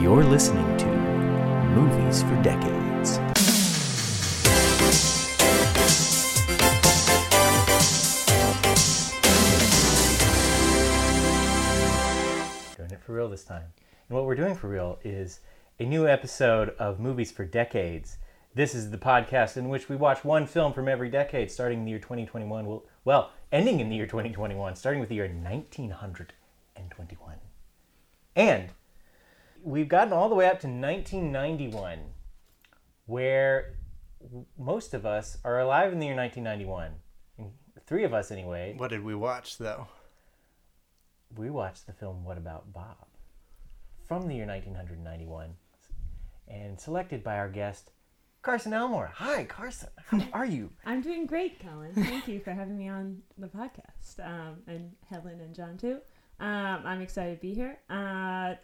You're listening to Movies for Decades. Doing it for real this time. And what we're doing for real is a new episode of Movies for Decades. This is the podcast in which we watch one film from every decade, starting in the year 2021. Well, well ending in the year 2021, starting with the year 1921. And we've gotten all the way up to 1991, where most of us are alive in the year 1991. Three of us, anyway. What did we watch though? We watched the film What About Bob from the year 1991 and selected by our guest, Carson Elmore. Hi, Carson. How are you? I'm doing great, Colin. Thank you for having me on the podcast, um, and Helen and John too. Um, I'm excited to be here. Uh,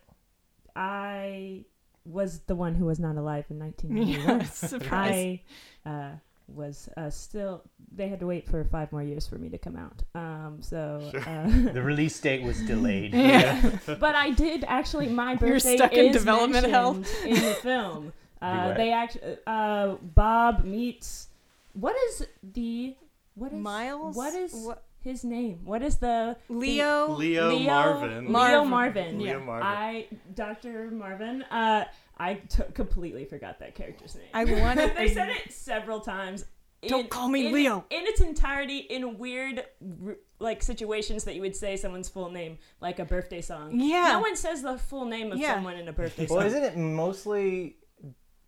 I was the one who was not alive in 1991. Yeah, surprise. I uh, was uh, still. They had to wait for five more years for me to come out. Um, so, uh, The release date was delayed. Yeah. but I did actually. My birthday You're stuck in is development hell. mentioned in the film. Uh, they actually uh, Bob meets. What is the what is Miles? What is What- his name? What is the Leo. Leo, Leo Marvin. Mar- Leo Marvin. Marvin. Leo yeah. Marvin. I Dr. Marvin. Uh, I t- completely forgot that character's name. I wanted. they said it several times. Don't call me in- Leo. In its entirety, in weird, like situations that you would say someone's full name, like a birthday song. Yeah. No one says the full name of Yeah. someone in a birthday song. Well, isn't it mostly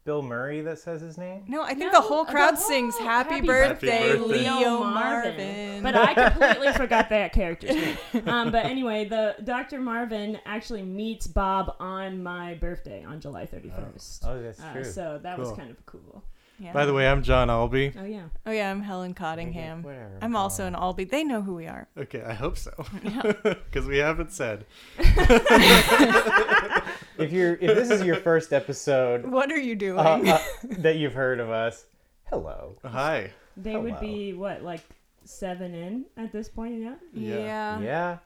Bill Murray that says his name? No, I think No, the whole crowd whole- sings "Happy, Happy birthday, birthday. Leo Marvin." But I completely forgot that character's name. Um, but anyway, the Dr. Marvin actually meets Bob on my birthday on July 31st. Oh, that's Uh, true. so that was kind of cool. Yeah. By the way, I'm John Albee. Oh yeah. oh yeah, I'm Helen Cottingham. Whatever. I'm also an Albee. They know who we are. Okay, I hope so. Because we haven't said. If you're if this is your first episode What are you doing? uh, uh, that you've heard of us, hello. Hi. They would be what, like seven in at this point, yeah? Yeah. yeah,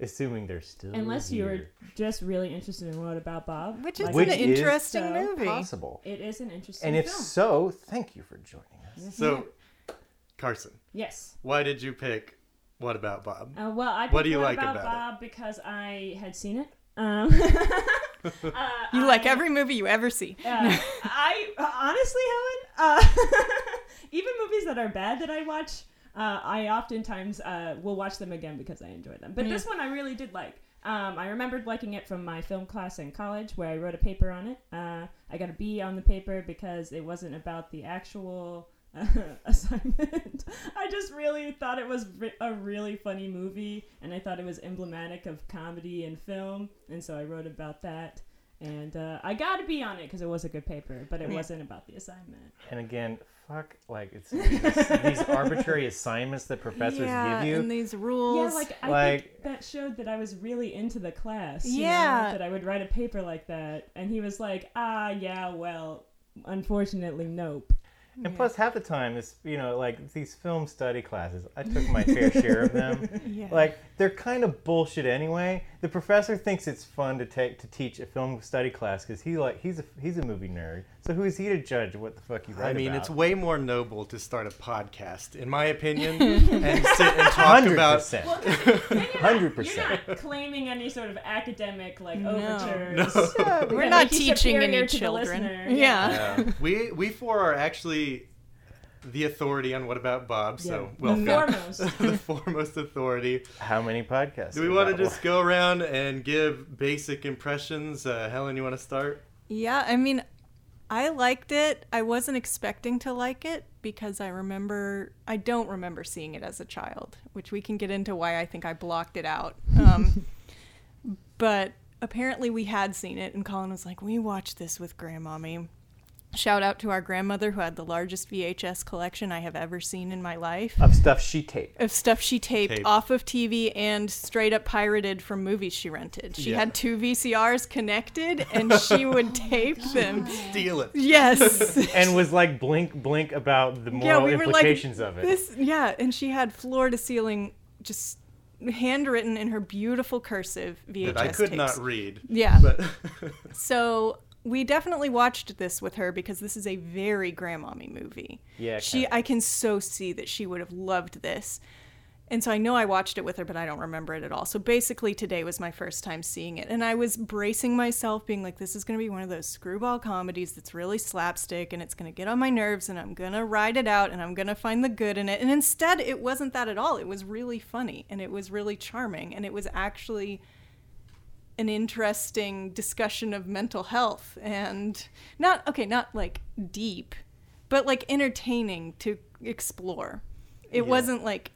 assuming they're still Unless you're just really interested in what about Bob. Which is Like, Which an is interesting so movie. possible. it is an interesting movie. And if film. so, thank you for joining us. Yes, So. Carson, yes. why did you pick What About Bob? Uh, well, I What do you picked like about, about it? Bob because I had seen it. Um, uh, You like every movie you ever see. Uh, I honestly, Helen, uh, even movies that are bad that I watch, uh, I oftentimes uh, will watch them again because I enjoy them. But Yeah. this one I really did like. Um, I remembered liking it from my film class in college where I wrote a paper on it. Uh, I got a B on the paper because it wasn't about the actual uh, assignment. I just really thought it was re- a really funny movie, and I thought it was emblematic of comedy and film, and so I wrote about that. And uh, I got to be on it because it was a good paper, but it Yeah. wasn't about the assignment. And again, fuck, like it's these, these arbitrary assignments that professors yeah, give you. and these rules. Yeah, like I Like- think that showed that I was really into the class. you know, Yeah. that I would write a paper like that, and he was like, "Ah, yeah, well, unfortunately, nope." And plus, half the time, it's you know like these film study classes. I took my fair share of them. yeah. Like they're kind of bullshit anyway. The professor thinks it's fun to take to teach a film study class because he like he's a he's a movie nerd. So who is he to judge what the fuck you write I mean, about? it's way more noble to start a podcast, in my opinion, and sit and talk hundred about. percent, Well, 'cause then you're not- hundred percent. You're not claiming any sort of academic like No. overtures. Yeah, we're that not make you teaching superior any to the children. listener. Yeah. Yeah. we we four are actually the authority on What About Bob. So Yeah. welcome. Foremost. the foremost authority. How many podcasts? Do we want to what? just go around and give basic impressions? Uh, Helen, you want to start? Yeah, I mean, I liked it. I wasn't expecting to like it because I remember, I don't remember seeing it as a child, which we can get into why I think I blocked it out. Um, but apparently we had seen it, and Colin was like, We watched this with Grandmommy. Shout out to our grandmother who had the largest VHS collection I have ever seen in my life of stuff she taped? of stuff she taped Taped. off of TV and straight up pirated from movies she rented. She Yeah. had two VCRs connected and she would tape them. Steal it. Yes. and was like blink blink about the moral yeah, we were like implications of it. this. Yeah, and she had floor to ceiling just handwritten in her beautiful cursive VHS that I could tapes. not read. Yeah. But So we definitely watched this with her because this is a very grandmommy movie. Yeah, She. I can so see that she would have loved this. And so I know I watched it with her, but I don't remember it at all. So basically today was my first time seeing it. And I was bracing myself, being like, this is gonna be one of those screwball comedies that's really slapstick and it's gonna get on my nerves and I'm gonna ride it out and I'm gonna find the good in it. And instead it wasn't that at all. It was really funny and it was really charming and it was actually an interesting discussion of mental health and not okay not like deep but like entertaining to explore it Yeah. wasn't like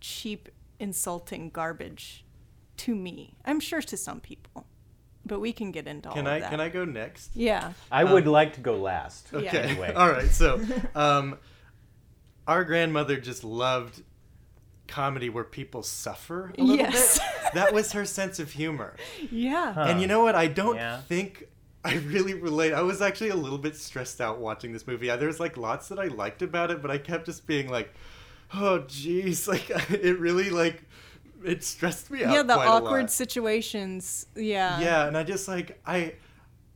cheap insulting garbage to me i'm sure to some people but we can get into can all I of that can I go next? yeah I would like to go last. Okay. Anyway. All right. So, um, our grandmother just loved comedy where people suffer a little Yes. bit. That was her sense of humor. yeah Huh. And you know what? I don't Yeah. think I really relate. I was actually a little bit stressed out watching this movie. There was like lots that I liked about it, but I kept just being like, "Oh, jeez!" Like it really like it stressed me out. yeah the quite a awkward lot. situations yeah Yeah, and I just like I.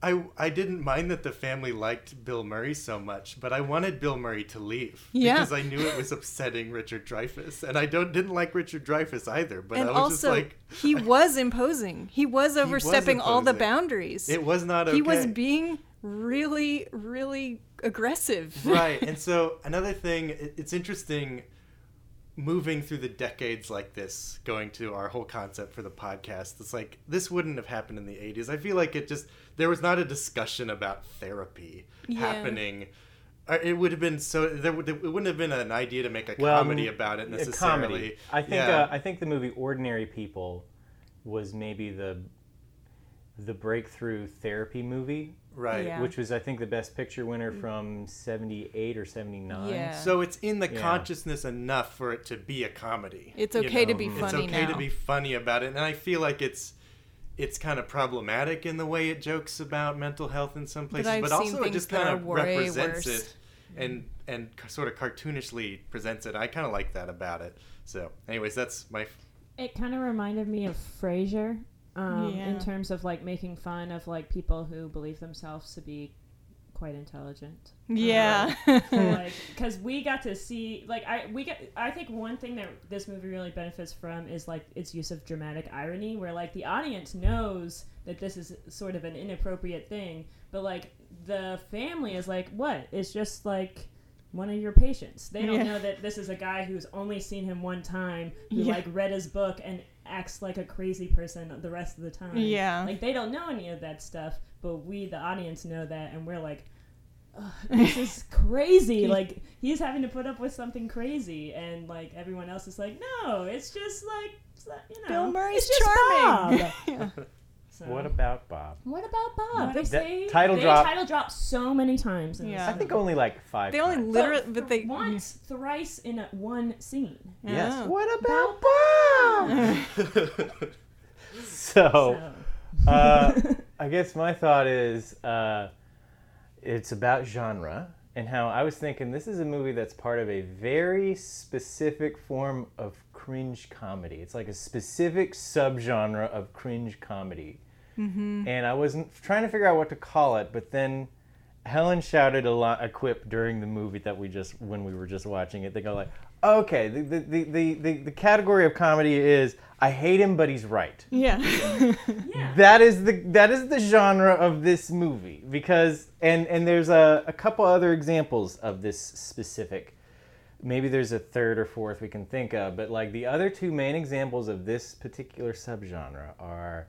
I, I didn't mind that the family liked Bill Murray so much, but I wanted Bill Murray to leave Yeah. because I knew it was upsetting Richard Dreyfuss, and I don't didn't like Richard Dreyfuss either. But and I was also just like, he was imposing he was overstepping all the boundaries it was not okay. he was being really really aggressive right and so another thing it- it's interesting moving through the decades like this going to our whole concept for the podcast it's like this wouldn't have happened in the 80s i feel like it just there was not a discussion about therapy Yeah. happening Uh, it would have been so there would it wouldn't have been an idea to make a Well, comedy about it a necessarily comedy. I think Yeah. uh, I think the movie Ordinary People was maybe the the breakthrough therapy movie, right Yeah. which was I think the best picture winner from 78 or 79. Yeah. so it's in the Yeah. consciousness enough for it to be a comedy It's you okay to know? be it's funny okay to be funny about it and i feel like it's it's kind of problematic in the way it jokes about mental health in some places I've but, also it just kind of represents worse. it and and sort of cartoonishly presents it i kind of like that about it so anyways that's my It kind of reminded me of Frasier um, Yeah. in terms of like making fun of like people who believe themselves to be quite intelligent. yeah um, like because we got to see like I we get I think one thing that this movie really benefits from is like its use of dramatic irony where like the audience knows that this is sort of an inappropriate thing but like the family is like what it's just like one of your patients they don't Yeah. know that this is a guy who's only seen him one time who Yeah. like read his book and acts like a crazy person the rest of the time Yeah. like they don't know any of that stuff but we the audience know that and we're like "Ugh, this is crazy like he's having to put up with something crazy and like everyone else is like no it's just like uh, you know Bill Murray's it's just charming. Bob." Yeah. So- What about Bob? what about Bob? What They say title they drop- title drop so many times. In Yeah. I think only like five. They only times. literally, But but they once, thrice in a, one scene. Yes. Oh. What About about Bob? so, So. Uh, I guess my thought is uh, it's about genre and how I was thinking this is a movie that's part of a very specific form of cringe comedy. It's like a specific subgenre of cringe comedy. Mm-hmm. And I wasn't trying to figure out what to call it, but then Helen shouted a lot a quip during the movie that we just when we were just watching it. They go like, "Okay, the the, the, the, the, the category of comedy is I hate him, but he's right." yeah. yeah. That is the that is the genre of this movie because and and there's a, a couple other examples of this specific. Maybe there's a third or fourth we can think of, but like the other two main examples of this particular subgenre are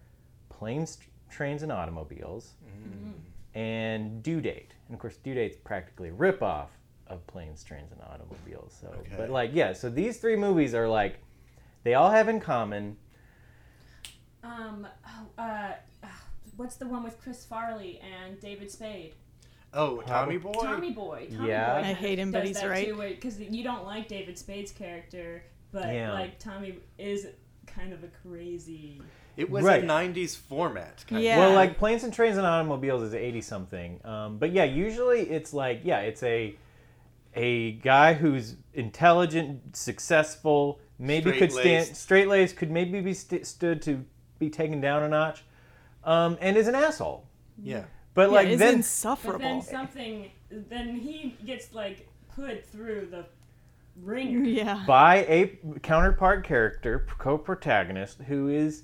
planes, trains, and automobiles, mm-hmm. and Due Date. And of course, Due Date's practically a ripoff of planes, trains, and automobiles. So, Okay. but like yeah, so these three movies are like they all have in common. Um. Oh, uh, what's the one with Chris Farley and David Spade? oh tommy boy Tommy Boy. Tommy Yeah. Boy I hate him, but he's right. Because you don't like David Spade's character, but Yeah. like Tommy is kind of a crazy. it was Right. a 90s format kind Yeah. Well, like planes and trains and automobiles is eighty something. Um, but yeah, usually it's like yeah, it's a a guy who's intelligent, successful, maybe could stand Straight-laced. straight laced could maybe be st- stood to be taken down a notch, um, and is an asshole. Yeah. But Yeah, like is then But then something, then he gets like put through the ringer. yeah. by a counterpart character, co-protagonist, who is,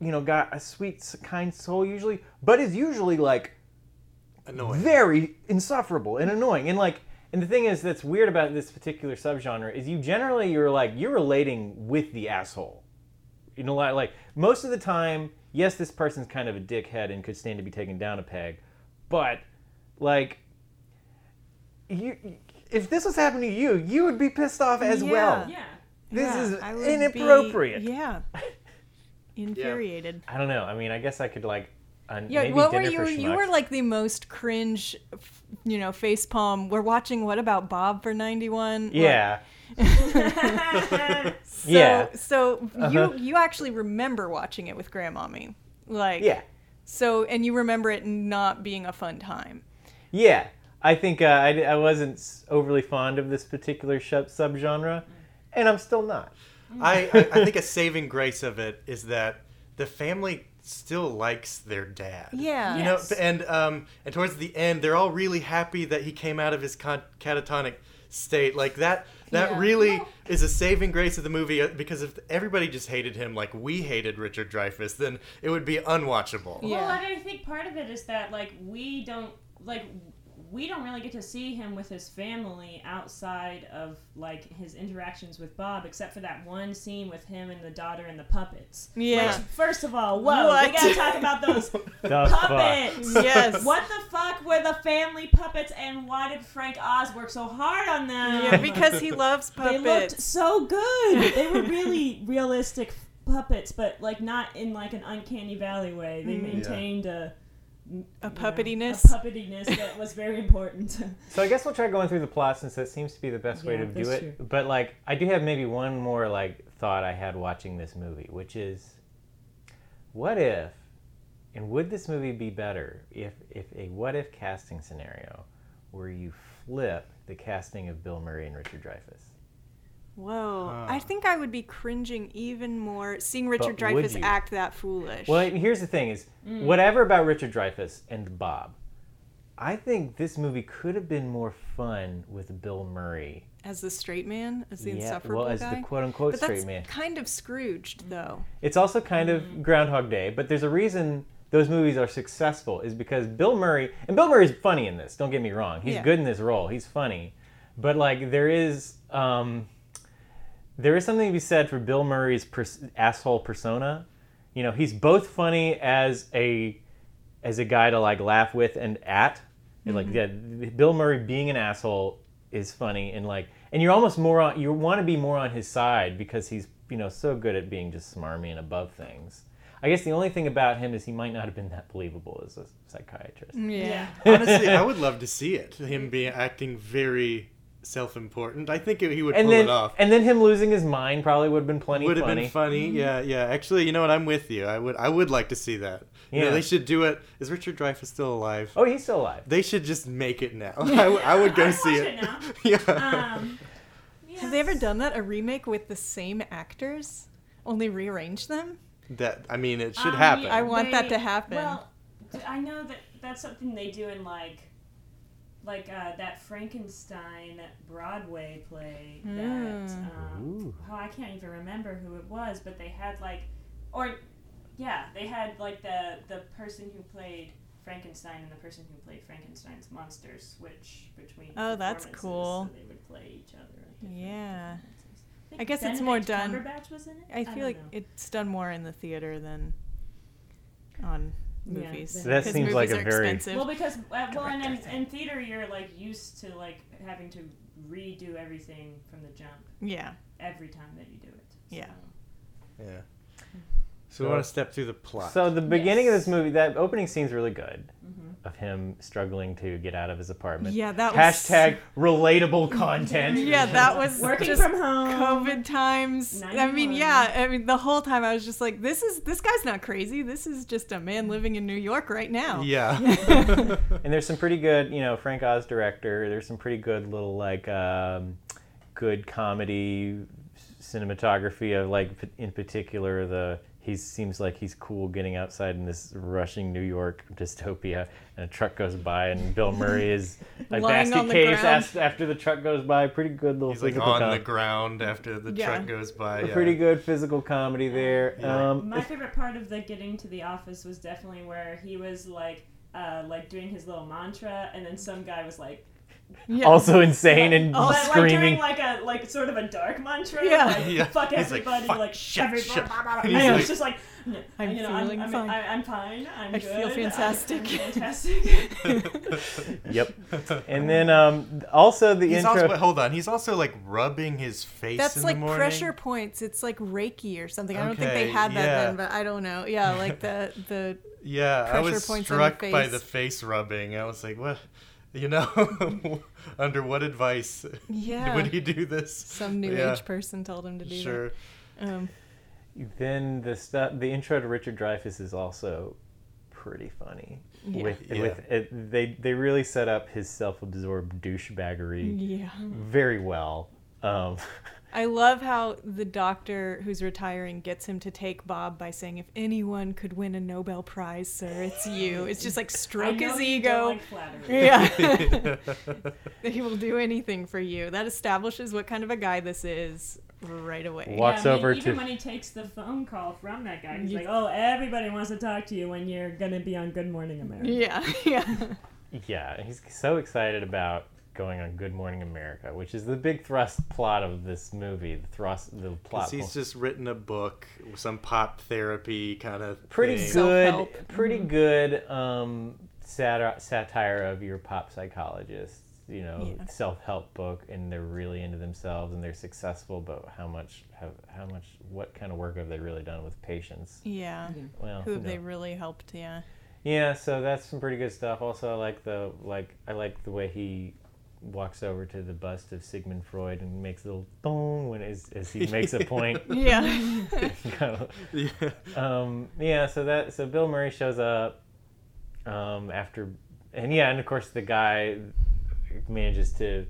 you know, got a sweet, kind soul usually, but is usually like Annoying. very insufferable and annoying. And like, and the thing is that's weird about this particular subgenre is you generally you're like you're relating with the asshole. You know, like, like most of the time, yes, this person's kind of a dickhead and could stand to be taken down a peg, but like, you, if this was happening to you, you would be pissed off as Yeah. well. Yeah. This Yeah, is inappropriate. Be, yeah. Infuriated. I don't know. I mean, I guess I could like. Uh, Yeah, maybe what were you? for You were like the most cringe, you know, face palm. We're watching What About Bob for ninety one. Yeah. So, Yeah. So Uh-huh. you you actually remember watching it with grandmommy, like Yeah. So and you remember it not being a fun time. Yeah. I think uh, I, I wasn't overly fond of this particular sh- subgenre, and I'm still not. I, I, I think a saving grace of it is that the family still likes their dad. Yeah. You know, and um, and towards the end, they're all really happy that he came out of his con- catatonic state. Like that, that Yeah. really Well- is a saving grace of the movie. uh, Because if everybody just hated him like we hated Richard Dreyfuss, then it would be unwatchable. Yeah. Well, and I think part of it is that like we don't like we don't really get to see him with his family outside of like his interactions with Bob, except for that one scene with him and the daughter and the puppets. Yeah. Which, first of all, whoa, What? we gotta talk about those The fuck? puppets. Yes. What the fuck were the family puppets, and why did Frank Oz work so hard on them? Yeah, because he loves puppets. they looked so good. They were really realistic puppets, but like not in like an uncanny valley way. They mm. maintained a A you know, puppetiness. a puppetiness that was very important. So I guess we'll try going through the plot since that seems to be the best way Yeah, to do it. true. But like, I do have maybe one more like thought I had watching this movie, which is, what if, and would this movie be better if if a what if casting scenario where you flip the casting of Bill Murray and Richard Dreyfuss? Whoa. Huh. I think I would be cringing even more seeing Richard But Dreyfuss act that foolish. Well, here's the thing: is mm. whatever about Richard Dreyfuss and Bob, I think this movie could have been more fun with Bill Murray. as the straight man, as the Yeah, insufferable well, as guy. the quote unquote but straight that's man. kind of Scrooged, mm. though. It's also kind of mm. Groundhog Day, but there's a reason those movies are successful is because Bill Murray and Bill Murray's funny in this. Don't get me wrong; he's Yeah. good in this role. He's funny, but like there is um, there is something to be said for Bill Murray's pers- asshole persona. You know, he's both funny as a as a guy to like laugh with and at. And, Like mm-hmm. yeah, Bill Murray being an asshole is funny and like and you're almost more on you want to be more on his side because he's you know so good at being just smarmy and above things. I guess the only thing about him is he might not have been that believable as a psychiatrist. Yeah. Honestly, I would love to see it. Him being acting very self-important. I think he would And pull then it off. and then him losing his mind probably would have been plenty would have funny. been funny. Yeah, yeah. Actually, you know what? I'm with you. I would I would like to see that. You know, Yeah. they should do it. Is Richard Dreyfuss still alive? Oh, he's still alive. They should just make it now. I, w- I would go I'd see watch it. it now. yeah. Um, Have they ever done that? A remake with the same actors, only rearrange them? that I mean, it should Um, happen. I want that to happen. Well, I know that that's something they do in like, like uh, that Frankenstein Broadway play. That Mm. um, oh, I can't even remember who it was, but they had like, or yeah, they had like the the person who played Frankenstein and the person who played Frankenstein's monster switch between. Oh, that's cool. So they would play each other. Yeah. performances. I guess it's more done- Cumberbatch was in it. I don't feel like know. it's done more in the theater than on Yeah, movies. that- That 'Cause seems like a are very- expensive. Well, because uh, well, and in, Director in theater, you're like used to like having to redo everything from the jump yeah. every time that you do it. Yeah. So. yeah. So we want to step through the plot. So the beginning of this movie, that opening scene's really good. Mhm. Of him struggling to get out of his apartment. Yeah, that was Hashtag relatable content. Yeah, that was Working just from home. COVID times. I mean, yeah, I mean the whole time I was just like, this is this guy's not crazy. This is just a man living in New York right now. yeah. And there's some pretty good, you know, Frank Oz director. There's some pretty good little like um, good comedy cinematography of like in particular the he seems like he's cool getting outside in this rushing New York dystopia, and a truck goes by, and Bill Murray is a Lying on basket the case ground. after the truck goes by. Pretty good little He's like on com- the ground after the Yeah. truck goes by. yeah. pretty good physical comedy there. Yeah. Um, My favorite part of the getting to the office was definitely where he was like, uh, like doing his little mantra, and then some guy was like, Yeah. also insane and but like screaming. doing like a like sort of a dark mantra, Yeah. like, Yeah. fuck He's like, everybody, "Fuck, like, shit, everybody, shit." blah, blah, blah. He's and it like- was just like, I'm you know, feeling I'm, fine. I'm, I'm fine. I'm I good. feel I'm- fantastic. I'm fantastic. Yep. And then um, also the He's intro. also hold on. He's also like rubbing his face. That's in like the morning. pressure points. It's like Reiki or something. I don't think they had that yeah. then, but I don't know. Yeah, like the the Yeah, I was points on the struck by the face rubbing. I was like, what? You know, under what advice yeah. would he do this? Some new Yeah. age person told him to do Sure. that. Um, Then the stuff, the intro to Richard Dreyfuss is also pretty funny. Yeah. With Yeah. with it, they they really set up his self-absorbed douchebaggery yeah. very well. Um, I love how the doctor who's retiring gets him to take Bob by saying, "If anyone could win a Nobel Prize, sir, it's you." It's just like I stroke know his you ego. don't like. Yeah. he will do anything for you. That establishes what kind of a guy this is right away. Walks yeah, I mean, over even to- when he takes the phone call from that guy, he's You- like, "Oh, everybody wants to talk to you when you're gonna be on Good Morning America." Yeah, yeah. yeah, he's so excited about going on Good Morning America, which is the big thrust plot of this movie. The thrust, the plot. 'Cause he's just written a book, some pop therapy kind of pretty thing. good, Self-help. pretty good um, satire, satire of your pop psychologists. You know, Yeah. self-help book, and they're really into themselves, and they're successful. But how much, have, how much, what kind of work have they really done with patients? Yeah. Well, Who have they really helped? Yeah. Yeah, so that's some pretty good stuff. Also, I like the like I like the way he walks over to the bust of Sigmund Freud and makes a little dong when as, as he makes a point. Yeah. Yeah. um, yeah, so that so Bill Murray shows up um, after, and yeah, and of course the guy manages to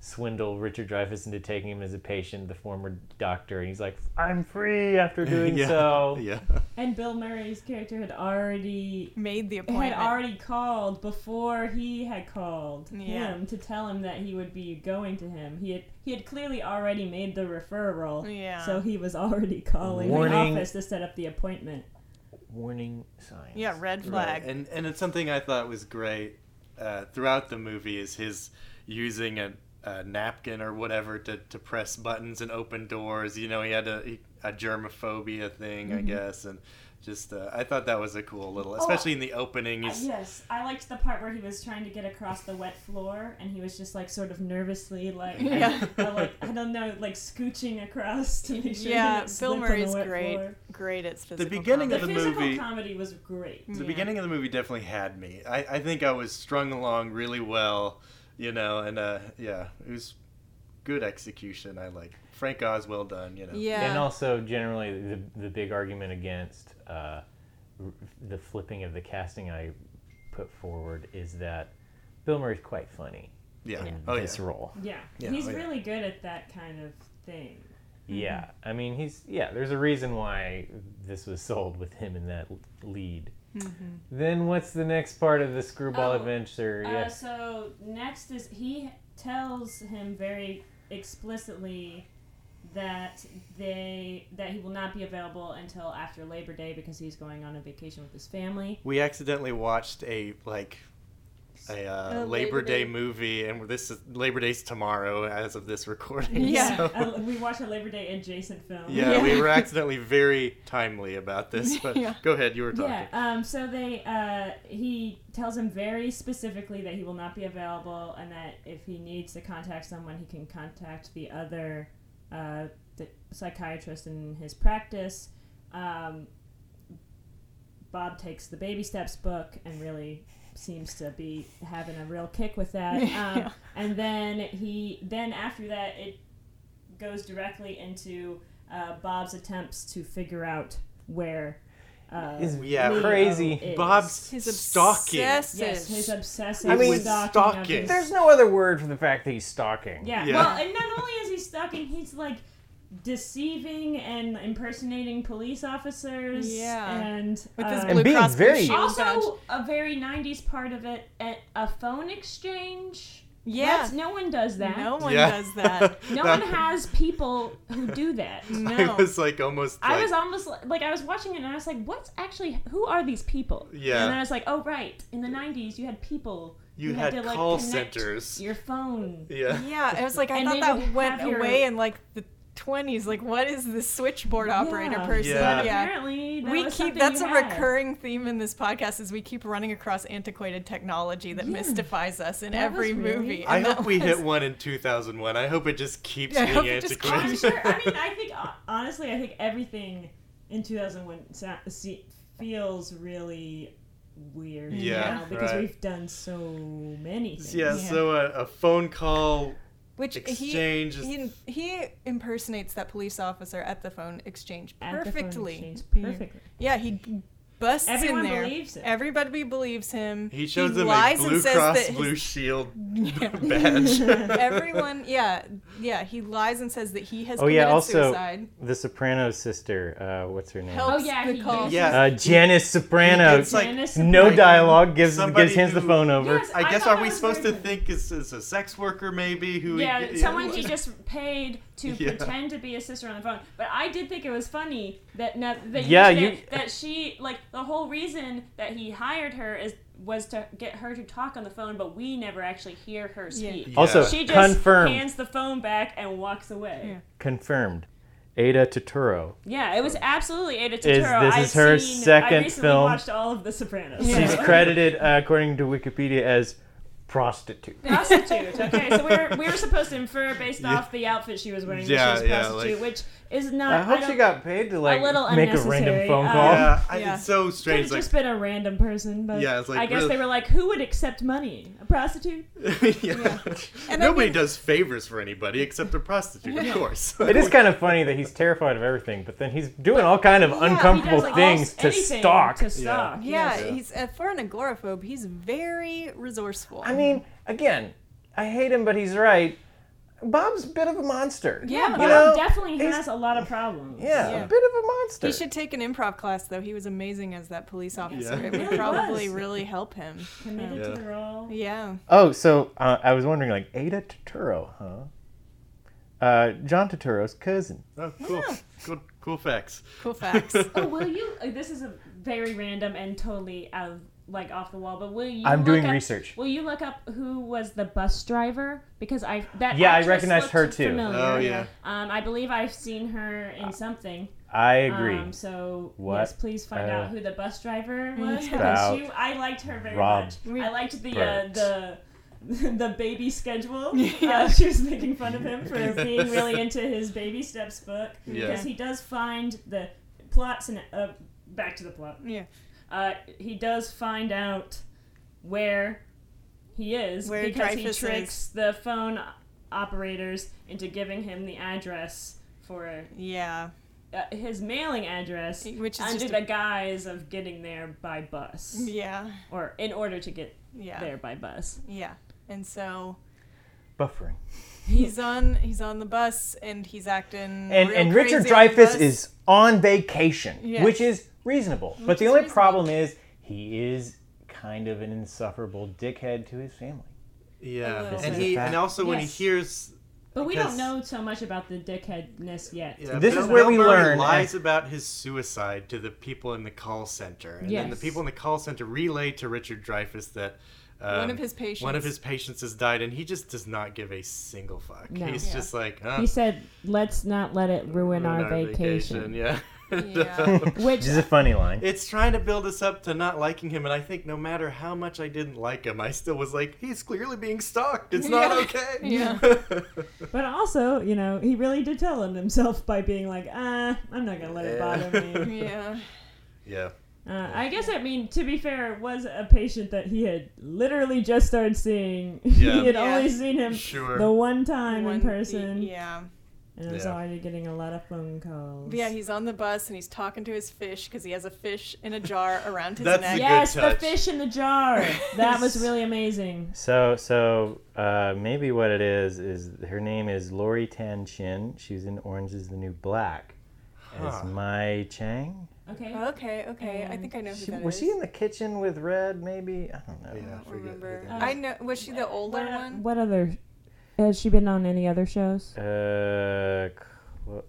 swindle Richard Dreyfuss into taking him as a patient, the former doctor, and he's like, "I'm free after doing yeah. so." Yeah. And Bill Murray's character had already Made the appointment. had already called before he had called Yeah. him to tell him that he would be going to him. He had he had clearly already made the referral. Yeah. So he was already calling Warning. the office to set up the appointment. Warning signs. yeah, red flag. Right. And and it's something I thought was great uh, throughout the movie is his using a, a napkin or whatever to, to press buttons and open doors. You know, he had a a germophobia thing, I guess, and just uh, I thought that was a cool little, especially in the opening. Uh, yes, I liked the part where he was trying to get across the wet floor, and he was just like sort of nervously, like, Yeah. uh, like I don't know, like scooching across to make sure he yeah, didn't Bill on the Murray's wet great. floor. Great at physical. beginning The of the physical movie- comedy was great. the Yeah. beginning of the movie definitely had me. I, I think I was strung along really well, you know, and uh, yeah, it was good execution. I like Frank Oz, well done, you know. Yeah. And also, generally, the, the big argument against uh, r- the flipping of the casting I put forward is that Bill Murray's quite funny Yeah. in Oh yeah. this role. Yeah, Yeah, he's oh, yeah. really good at that kind of thing. Yeah, I mean, he's yeah. There's a reason why this was sold with him in that l- lead. Then what's the next part of the screwball Oh, adventure? Uh, Yeah, so next is he tells him very explicitly that they that he will not be available until after Labor Day because he's going on a vacation with his family. We accidentally watched a like a uh, A Labor, Labor Day, Day- movie, and this is Labor Day's tomorrow as of this recording. Yeah. so- Uh, we watched a Labor Day adjacent film. yeah, Yeah. we were accidentally very timely about this. But Yeah. go ahead, you were talking. Yeah. Um. So they. Uh. He tells him very specifically that he will not be available, and that if he needs to contact someone, he can contact the other, uh, the psychiatrist in his practice. Um. Bob takes the baby steps book and really seems to be having a real kick with that. Um, Yeah. And then he. Then after that, it goes directly into uh, Bob's attempts to figure out where. Uh, Is Yeah, Leo crazy. is. Bob's His stalking. obsessive. Yes, his obsessive I mean, stalking. stalking. his- There's no other word for the fact that he's stalking. yeah. Yeah. Well, and not only is he stalking, he's like deceiving and impersonating police officers. Yeah. and With this uh, And Blue being Cross Blue very- Shield badge. also a very 90s part of it at a phone exchange Yeah. No one does that No no, one Yeah. does that. No one has people who do that I No. was like almost. I was almost li- like I was watching it and I was like, "What's actually? Who are these people?" Yeah. And then I was like, "Oh right, in the '90s, you had people. You who had to, like, call connect centers. Your phone. Yeah. Yeah, it was like I And thought that went have your- away in like the twenties. Like, what is the switchboard operator Yeah. person? Yeah. But apparently, that We was keep that's a had. recurring theme in this podcast is we keep running across antiquated technology that Yeah. mystifies us in That every really- movie. I and that hope we was- hit one in 2001. I hope it just keeps Yeah, I being hope it just antiquated. I'm sure. I mean, I think uh, honestly, I think everything in 2001 sa- feels really weird Yeah, now because right. we've done so many things. Yeah, so a, a phone call Which exchange he, is he he impersonates that police officer at the phone exchange At the phone perfectly. exchange, mm-hmm. perfectly. Yeah, he busts Everyone in there. believes it. Everybody believes him. He shows them a lies Blue and says Cross that Blue Shield Yeah. badge. Everyone, yeah, yeah. He lies and says that he has Oh committed yeah, also suicide. the Sopranos sister. Uh, what's her name? Helps Oh, yeah, the he call. Yeah. Uh, Janice Soprano. It's like Janice no Soprano. dialogue. Gives Somebody gives hands the phone over. Yes, I I guess are we supposed to think is, is a sex worker maybe who Yeah, someone he just paid to Yeah. pretend to be a sister on the phone. But I did think it was funny that now that Yeah, you- it, that she like the whole reason that he hired her is was to get her to talk on the phone, but we never actually hear her Yeah. speak. Also, She just confirmed. hands the phone back and walks away. Yeah. Confirmed. Aida Turturro. Yeah, it was absolutely Aida Is- Turturro. this I've is her seen, second I recently film. watched all of The Sopranos. She's credited, uh, according to Wikipedia, as prostitute. prostitute. Okay, so we were we were supposed to infer based off the outfit she was wearing that Yeah, she was a yeah, prostitute, like- which is not. I hope don't- she got paid to like little make a random unnecessary, phone uh, call. Yeah, I, Yeah. it's so Could strange. have Like, just been a random person, but Yeah, it's like I guess really- they were like, who would accept money? A prostitute? yeah. And I Nobody mean- does favors for anybody except a prostitute, of course. It is kind of funny that he's terrified of everything, but then he's doing all kind of Yeah, he He uncomfortable does, like, things to stalk. To stalk. Yeah, yes. Yeah. he's uh, for an agoraphobe. He's very resourceful. I mean, again, I hate him, but he's right. Bob's a bit of a monster. Yeah, You Bob know, definitely he's- has a lot of problems. Yeah, Yeah. a bit of a monster. he should take an improv class, though. He was amazing as that police officer. Yeah. It would probably really help him. Committed Yeah. to the role. Yeah. Oh, so uh, I was wondering, like Aida Turturro, huh? Uh, John Turturro's cousin. oh, cool. cool. Cool facts. Cool facts. Oh, will you? uh, This is a very random and totally out of like off the wall. But will you? I'm look doing up- research. Will you look up who was the bus driver? Because I that Yeah, I actress recognized her too. familiar. Oh yeah. Um, I believe I've seen her in something. I agree. Um, so What yes, please find uh, out who the bus driver was because About she, I liked her very Rob much. We- I liked the uh, the the baby schedule. Yeah. Uh, she was making fun of him for being really into his baby steps book Yeah. because he does find the plots and uh, back to the plot. yeah. Uh, he does find out where he is Where because Dreyfuss he tricks the phone operators into giving him the address for Yeah. uh, his mailing address Which is under the a- guise of getting there by bus Yeah. or in order to get Yeah. there by bus. Yeah. And so Buffering. he's on he's on the bus and he's acting And real and crazy Richard on Dreyfuss is on vacation, Yes. which is reasonable. but Which the only reasonable. problem is he is kind of an insufferable dickhead to his family. Yeah. And he and also when he hears But we don't know so much about the dickheadness yet. Yeah, This Bill- is where Bill we Murray learn- lies about his suicide to the people in the call center, and then the people in the call center relay to Richard Dreyfuss that um, One of his patients. one of his patients has died, and he just does not give a single fuck. No. He's Yeah. just like, huh, He said, "Let's not let it ruin, ruin our, vacation." Yeah. Yeah. Which Which is a funny line. It's trying to build us up to not liking him, and I think no matter how much I didn't like him, I still was like, he's clearly being stalked. It's not Yeah. okay. Yeah. But also, you know, he really did tell on himself by being like, "Ah, I'm not gonna let it bother me." yeah. yeah. Uh, I guess I mean to be fair, it was a patient that he had literally just started seeing. Yeah. he had Yeah. only seen him Sure. the one time in One- person. Yeah. And I was Yeah. already getting a lot of phone calls. But yeah, he's on the bus and he's talking to his fish because he has a fish in a jar around his That's neck. a good yes, the fish in the jar. That was really amazing. So, so uh, maybe what it is is her name is Lori Tan Chin. She was in Orange is the New Black as Mai Chang. Okay. Okay, okay. I think I know who She, that was is. she in the kitchen with Red? Maybe I don't know. Yeah, I I don't forget who remember. that I know. Was she the older what, one? What other? Has she been on any other shows? Uh, Qu-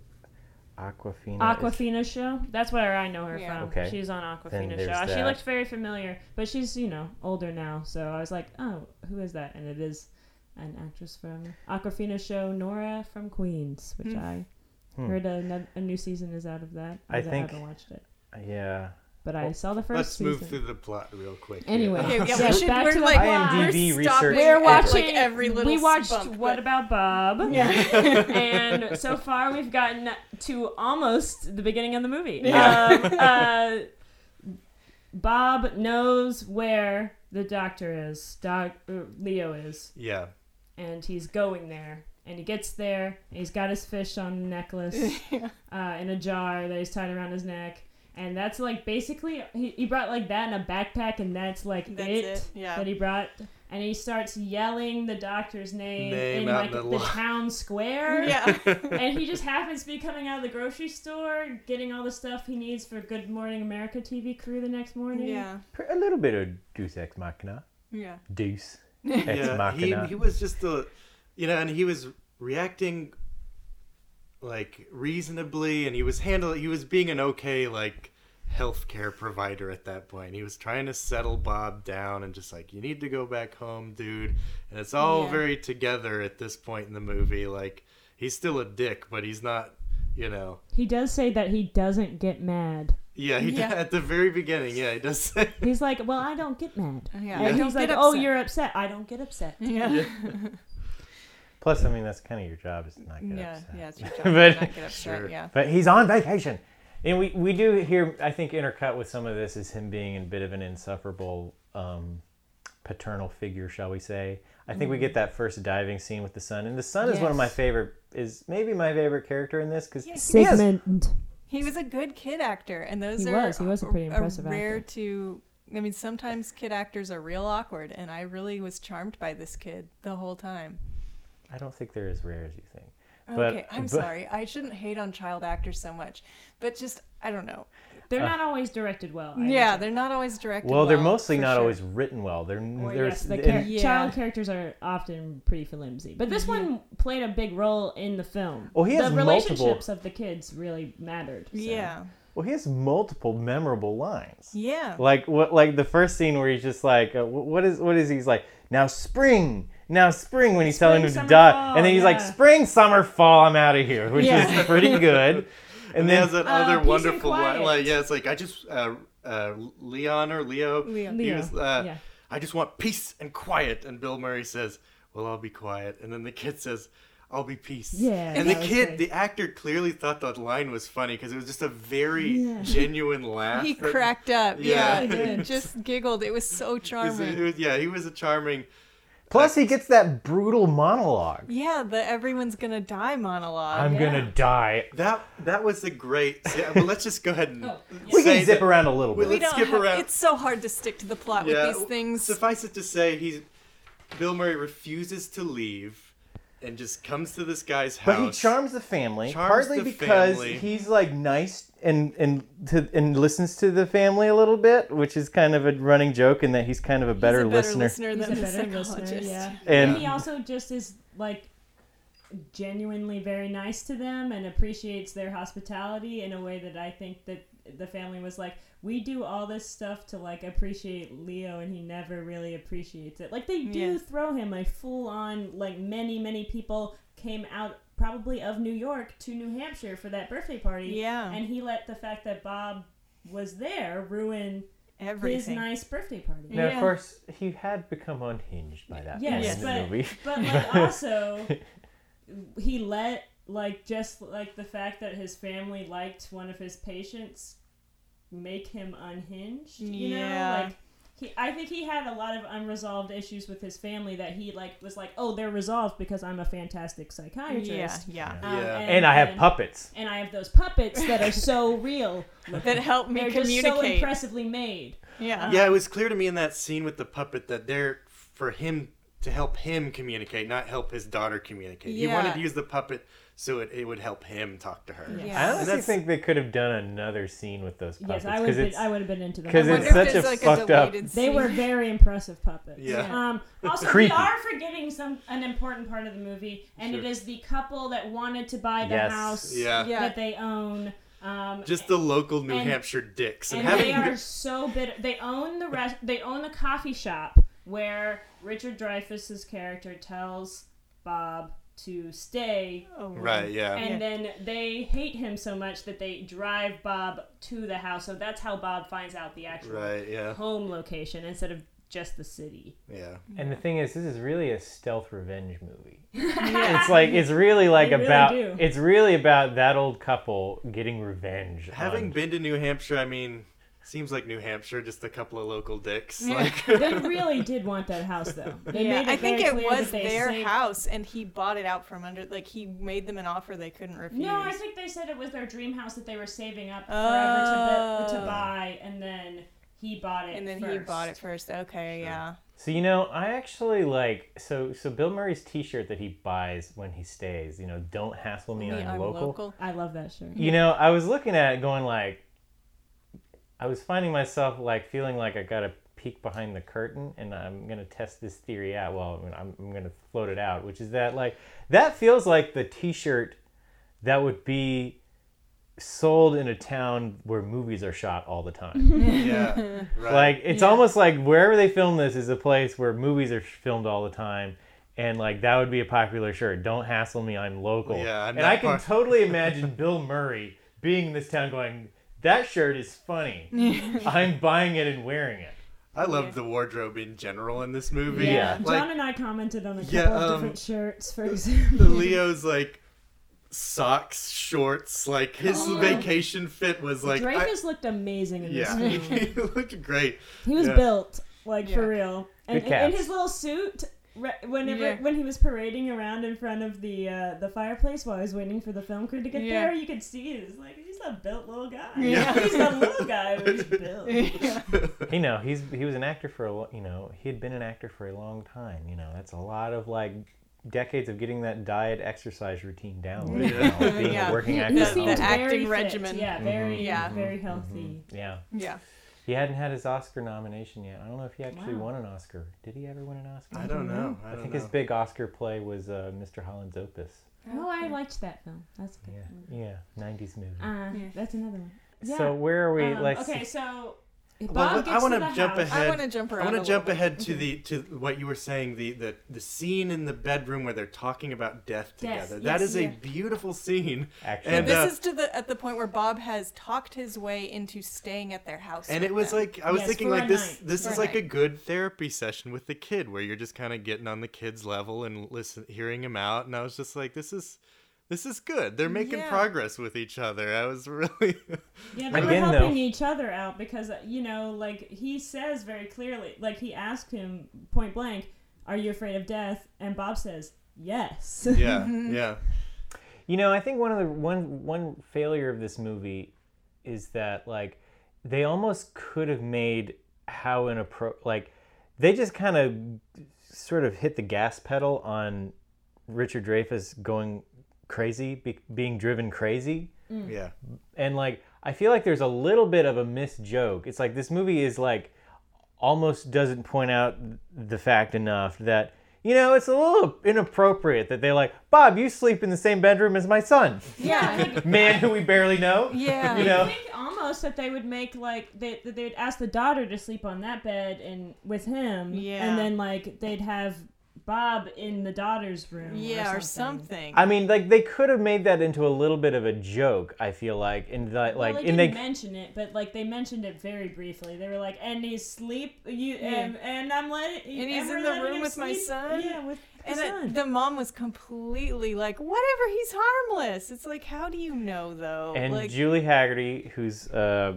Awkwafina. Awkwafina show. That's where I know her Yeah. from. Okay. She's on Awkwafina there's show. She looked very familiar, but she's you know older now. So I was like, oh, who is that? And it is an actress from Awkwafina show, Nora from Queens, which Hmm. I Hmm. heard a, a new season is out of that. I but think- I haven't watched it, Yeah. But I Well, saw the 1st Let's season. move through the plot real quick. here. Anyway. Okay, yeah, So we should. back We're to like plot. IMDb we're research. stopping We're watching. like every little we watched bump, What but- About Bob? Yeah. and so far we've gotten to almost the beginning of the movie. Yeah. Um, uh, Bob knows where the doctor is. Doc uh, Leo is, Yeah. and he's going there. And he gets there. And he's got his fish on a necklace uh, in a jar that he's tied around his neck. And that's like basically he, he brought like that in a backpack, and that's like That's it, it, yeah. that he brought. And he starts yelling the doctor's name, Name in like the, the town square yeah. and he just happens to be coming out of the grocery store, getting all the stuff he needs for Good Morning America TV crew the next morning. Yeah. A little bit of Deus Ex Machina. Yeah. Deuce. Ex yeah, he, Machina. he was just a, you know, and he was reacting like reasonably, and he was handling, he was being an okay like healthcare provider at that point. He was trying to settle Bob down and just like, you need to go back home, dude. And it's all Yeah. very together at this point in the movie. Like he's still a dick, but he's not, you know. He does say that he doesn't get mad. Yeah, he Yeah. at the very beginning. Yeah, he does say. He's like, "Well, I don't get mad." Yeah. And I don't he's like, get "Oh, you're upset. I don't get upset." Yeah. Plus, I mean, that's kind of your job is to not get Yeah. upset. Yeah. It's your job But- to not get upset. Sure. Yeah. But he's on vacation. And we, we do hear, I think, intercut with some of this is him being a bit of an insufferable um, paternal figure, shall we say. I think we get that first diving scene with the son. And the son is one of my favorite, is maybe my favorite character in this because Sigmund. He was a good kid actor, and those He are was. He was a pretty impressive rare actor. to. I mean, sometimes kid actors are real awkward, and I really was charmed by this kid the whole time. I don't think they're as rare as you think. But, okay, I'm but- sorry. I shouldn't hate on child actors so much, but just I don't know. They're not always directed well. I yeah, say. they're not always directed. Well, well they're mostly not sure. always written well. They're Or there's yes, the and- char- Yeah. child characters are often pretty flimsy, but this one played a big role in the film. Well, he has the multiple- relationships of the kids really mattered. so. Yeah, well, he has multiple memorable lines. yeah. Like what? Like the first scene where he's just like, uh, what is what is he's like now spring, now spring when he's Spring, telling him to summer, die, fall, and then he's like spring, summer, fall, I'm out of here, which Yeah. is pretty good. And And he then has that Uh, other wonderful line, quiet. like yeah, it's like I just uh, uh, Leon or Leo. Leo. He Leo, was, uh, yeah. I just want peace and quiet. And Bill Murray says, "Well, I'll be quiet." And then the kid says, "I'll be peace." Yeah, And the kid, great. the actor, clearly thought that line was funny because it was just a very Yeah. genuine laugh. He cracked up. Yeah. Yeah, He did. just giggled. It was so it was- charming. it was- yeah, he was a charming. Plus he gets that brutal monologue. yeah, the everyone's gonna die monologue. I'm yeah. gonna die. That that was a great. Yeah, well, let's just go ahead and Oh, We say can zip that- around a little bit. we let's don't skip have, around. It's so hard to stick to the plot Yeah, with these things. Suffice it to say, he's Bill Murray refuses to leave and just comes to this guy's house. But he charms the family, Charms partly the because family. he's like nice and and to, and listens to the family a little bit, which is kind of a running joke, in that he's kind of a better, He's a better listener. listener He's than a the better listener, psychologist. yeah. And- And he also just is like genuinely very nice to them and appreciates their hospitality in a way that I think that the family was like, we do all this stuff to like appreciate Leo and he never really appreciates it. Like they do Yeah. throw him a full on like many, many people came out probably of New York to New Hampshire for that birthday party. Yeah. And he let the fact that Bob was there ruin Everything. his nice birthday party. Now, of course, he had become unhinged by that point Yes, but movie. but like also he let like just like the fact that his family liked one of his patients make him unhinged. You Yeah. know, like he, I think he had a lot of unresolved issues with his family that he like was like, oh, they're resolved because I'm a fantastic psychiatrist. Yeah, yeah. Um, Yeah. And I have and- puppets. And I have those puppets that are so real. That help me They're just so impressively made. yeah. Yeah, it was clear to me in that scene with the puppet that they're for him to help him communicate, not help his daughter communicate. He wanted to use the puppet so it, it would help him talk to her. Yeah. I honestly that's- think they could have done another scene with those puppets yes, I would. it's I would have been into that. 'cause Because it's such a like fucked a up- deleted They were very impressive puppets. Yeah. Um, also, Creepy. we are forgetting some an important part of the movie, and Sure. it is the couple that wanted to buy the Yes. house Yeah. Yeah. that they own. Um, Just the local New And- Hampshire dicks. And, and having they are so bitter. They own the rest. They own the coffee shop where Richard Dreyfuss's character tells Bob to stay, Oh, Right, yeah. and then they hate him so much that they drive Bob to the house. So that's how Bob finds out the actual right, yeah. home location instead of just the city. Yeah. And the thing is, this is really a stealth revenge movie. it's like it's really like They really about do. it's really about that old couple getting revenge. Having on- been to New Hampshire, I mean, seems like New Hampshire, just a couple of local dicks. Yeah. Like, they really did want that house, though. They Yeah, made it I think it was their saved- house, and he bought it out from under. Like he made them an offer they couldn't refuse. No, I think they said it was their dream house that they were saving up forever to, bu- to Oh. buy, and then he bought it. and then first. he bought it first. Okay, yeah. So you know, I actually like so so Bill Murray's T-shirt that he buys when he stays. You know, don't hassle me, Me, I'm, local. I love that shirt. You know, I was looking at it, going like, I was finding myself like feeling like I got to peek behind the curtain, and I'm gonna test this theory out. Well, I mean, I'm, I'm gonna float it out, which is that like that feels like the T-shirt that would be sold in a town where movies are shot all the time. yeah. Right. Like it's Yeah. almost like wherever they film this is a place where movies are filmed all the time, and like that would be a popular shirt. Don't hassle me, I'm local. Yeah, and and I can part- totally imagine Bill Murray being in this town, going, "That shirt is funny. I'm buying it and wearing it." I love the wardrobe in general in this movie. Yeah, Yeah. Like, John and I commented on a couple Yeah, of um, different shirts, for example. Leo's like socks, shorts, like his Oh. vacation fit was like I- Dreyfuss looked amazing in yeah, this movie. he looked great. He was Yeah. built like for real, and Good in- in his little suit. Re- Whenever Yeah. when he was parading around in front of the uh, the fireplace while I was waiting for the film crew to get Yeah. there, you could see he's like he's a built little guy. Yeah. he's a little guy, but he's built. yeah. You know, he's he was an actor for a you know he had been an actor for a long time. You know, that's a lot of like decades of getting that diet exercise routine down. with, you know, being Yeah. a working He, actor. he The- and seemed all the very acting fit. regimen. Yeah, very Mhm. Yeah. very healthy. Yeah. Yeah. He hadn't had his Oscar nomination yet. I don't know if he actually Wow. won an Oscar. Did he ever win an Oscar? I don't know. I, I don't think know. his big Oscar play was uh, Mr. Holland's Opus. Oh, I liked that film. That's a good. Yeah, one. yeah, '90s movie. Uh, Yeah. That's another one. Yeah. So where are we? Um, Let's okay, so Bob Well, gets I want to to jump house. ahead. I wanna jump around. I want to little jump bit. ahead to the to what you were saying the the the scene in the bedroom where they're talking about death Yes, together. that yes, is a beautiful scene. Actually, And, this uh, is to the at the point where Bob has talked his way into staying at their house. And it was them. like I was Yes, thinking like this night. this For is a like a good therapy session with the kid where you're just kind of getting on the kid's level and listen hearing him out and I was just like this is this is good. They're making Yeah. progress with each other. I was really Yeah, they Again, were though- helping each other out because uh, you know, like he says very clearly, like he asked him point blank, "Are you afraid of death?" And Bob says, "Yes." yeah, yeah. You know, I think one of the one one failure of this movie is that like they almost could have made how an appro like they just kind of sort of hit the gas pedal on Richard Dreyfuss going crazy, be, being driven crazy, mm. Yeah. and like I feel like there's a little bit of a missed joke. It's like this movie is like almost doesn't point out the fact enough that you know it's a little inappropriate that they're like Bob, you sleep in the same bedroom as my son, yeah, man who we barely know. yeah. You I know, think almost that they would make like they that they'd ask the daughter to sleep on that bed and with him, Yeah. and then like they'd have Bob in the daughter's room, yeah, or or something. something. I mean, like they could have made that into a little bit of a joke. I feel like, and like, Well, like, they and didn't they mention it, but like they mentioned it very briefly. They were like, "And he's sleep, you, Yeah. and, and I'm letting, And he's in the room him with my son? Yeah, with the and son. it, the mom was completely like, whatever, he's harmless. It's like, how do you know though? and like, Julie Hagerty, who's uh,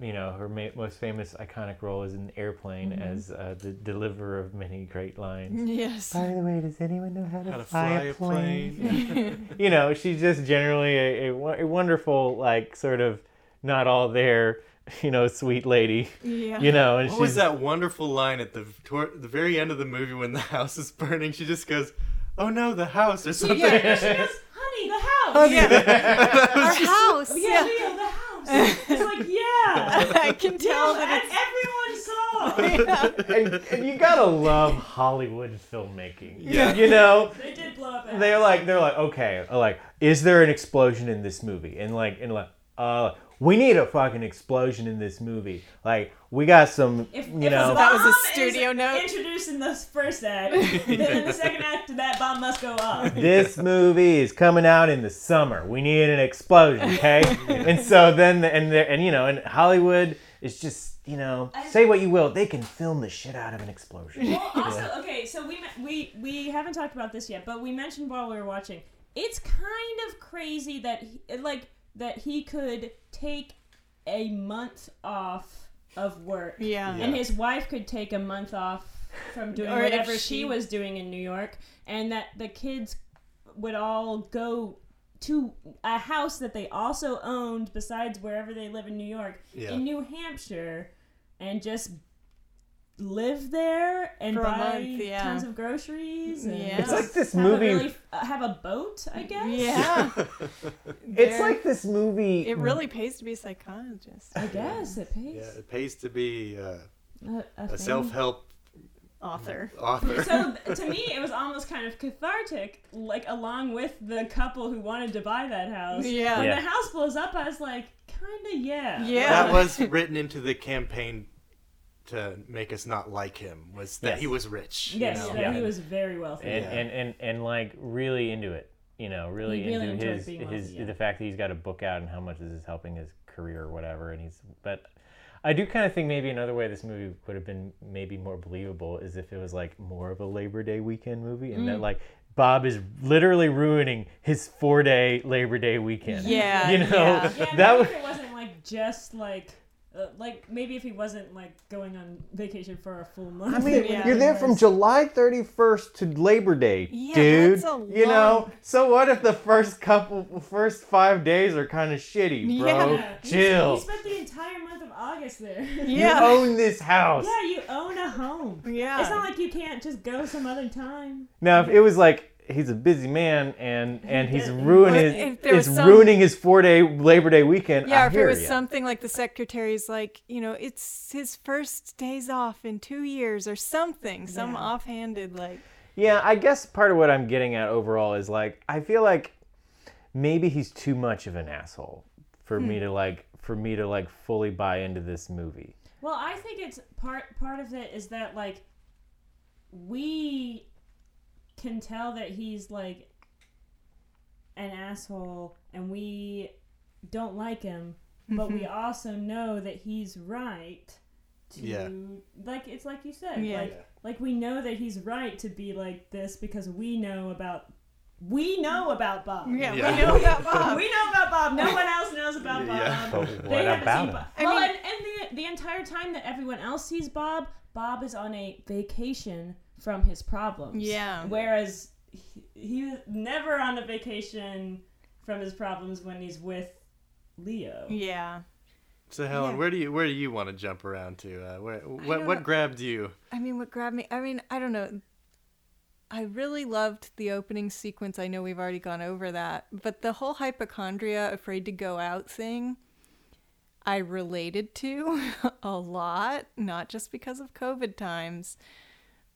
you know, her ma- most famous iconic role is in Airplane Mm-hmm. as uh, the deliverer of many great lines. Yes. By the way, does anyone know how to, How to fly, fly a plane? you know, she's just generally a, a, a wonderful, like, sort of not all there, you know, sweet lady. Yeah. You know, and What she's was that wonderful line at the toward the very end of the movie when the house is burning? She just goes, "Oh no, the house" or something. Yeah, she goes, honey, the house. Yeah. Our house. Yeah, Yeah. The house. It's like, yeah. I can tell yeah, that and everyone saw. and, and you gotta love Hollywood filmmaking. Yeah. You know, They did blow up. a they're like they're like okay like is there an explosion in this movie and like and like uh we need a fucking explosion in this movie. Like we got some If, you if know. That was a studio note. Introduced in the first act, then in the second act, that bomb must go off. this movie is coming out in the summer. We need an explosion okay? And so then the, and the, and you know and hollywood is just you know say what you will they can film the shit out of an explosion. Well, also, okay, so we we we haven't talked about this yet, but we mentioned while we were watching, it's kind of crazy that he, like that he could take a month off of work, Yeah. and his wife could take a month off from doing Or whatever she- she was doing in New York, and that the kids would all go to a house that they also owned besides wherever they live in New York Yeah. in New Hampshire and just live there and For buy month, yeah. tons of groceries and Yeah. it's like this have a movie really, uh, have a boat I guess Yeah. it's like this movie It really pays to be a psychologist. I guess it pays Yeah, it pays to be uh, a, a a self-help Author. author. so to me it was almost kind of cathartic like along with the couple who wanted to buy that house Yeah. when Yeah. the house blows up I was like kind of yeah Yeah. that was written into the campaign to make us not like him. Was that Yes. he was rich? you yes know? that Yeah. he was very wealthy and, Yeah. and and and like really into it you know really, really into enjoyed his being his wealthy, yeah. the fact that he's got a book out and how much this is helping his career or whatever and he's but i do kind of think maybe another way this movie would have been maybe more believable is if it was like more of a labor day weekend movie and Mm. that like bob is literally ruining his four day labor day weekend Yeah, you know yeah. Yeah, that maybe would it wasn't like just like, uh, like maybe if he wasn't like going on vacation for a full month. I mean, Yeah. you're there from July 31st to Labor Day, Yeah, dude. that's a You know, so what if the first couple, first five days are kind of shitty, bro? Yeah. He- Chill. You spent the entire month of August there. Yeah. You own this house. yeah, you own a home. Yeah. It's not like you can't just go some other time. Now, if it was like he's a busy man and and he's ruining Or his, if there was is some- ruining his four day Labor Day weekend, Yeah, I if hear it was ya. something like the secretary's like, you know, it's his first days off in two years or something, some Yeah. offhanded like Yeah, I guess part of what I'm getting at overall is like I feel like maybe he's too much of an asshole for Hmm. me to like for me to like fully buy into this movie. Well, I think it's part part of it is that like we can tell that he's like an asshole and we don't like him, but we mm-hmm. also know that he's right to Yeah. like it's like you said, Yeah. like Yeah. like we know that he's right to be like this because we know about we know about Bob. Yeah, Yeah. we know about Bob. We know about Bob. No one else knows about Bob. Yeah. But They what haven't about seen him? Bob. I well, mean- and, and the the entire time that everyone else sees Bob, Bob is on a vacation from his problems. Yeah. Whereas he, he's never on a vacation from his problems when he's with Leo. Yeah. So Helen, Yeah. where do you where do you want to jump around to? Uh, where, what what know. grabbed you? I mean, what grabbed me? I mean, I don't know. I really loved the opening sequence. I know we've already gone over that, but the whole hypochondria, afraid to go out thing, I related to a lot, not just because of COVID times,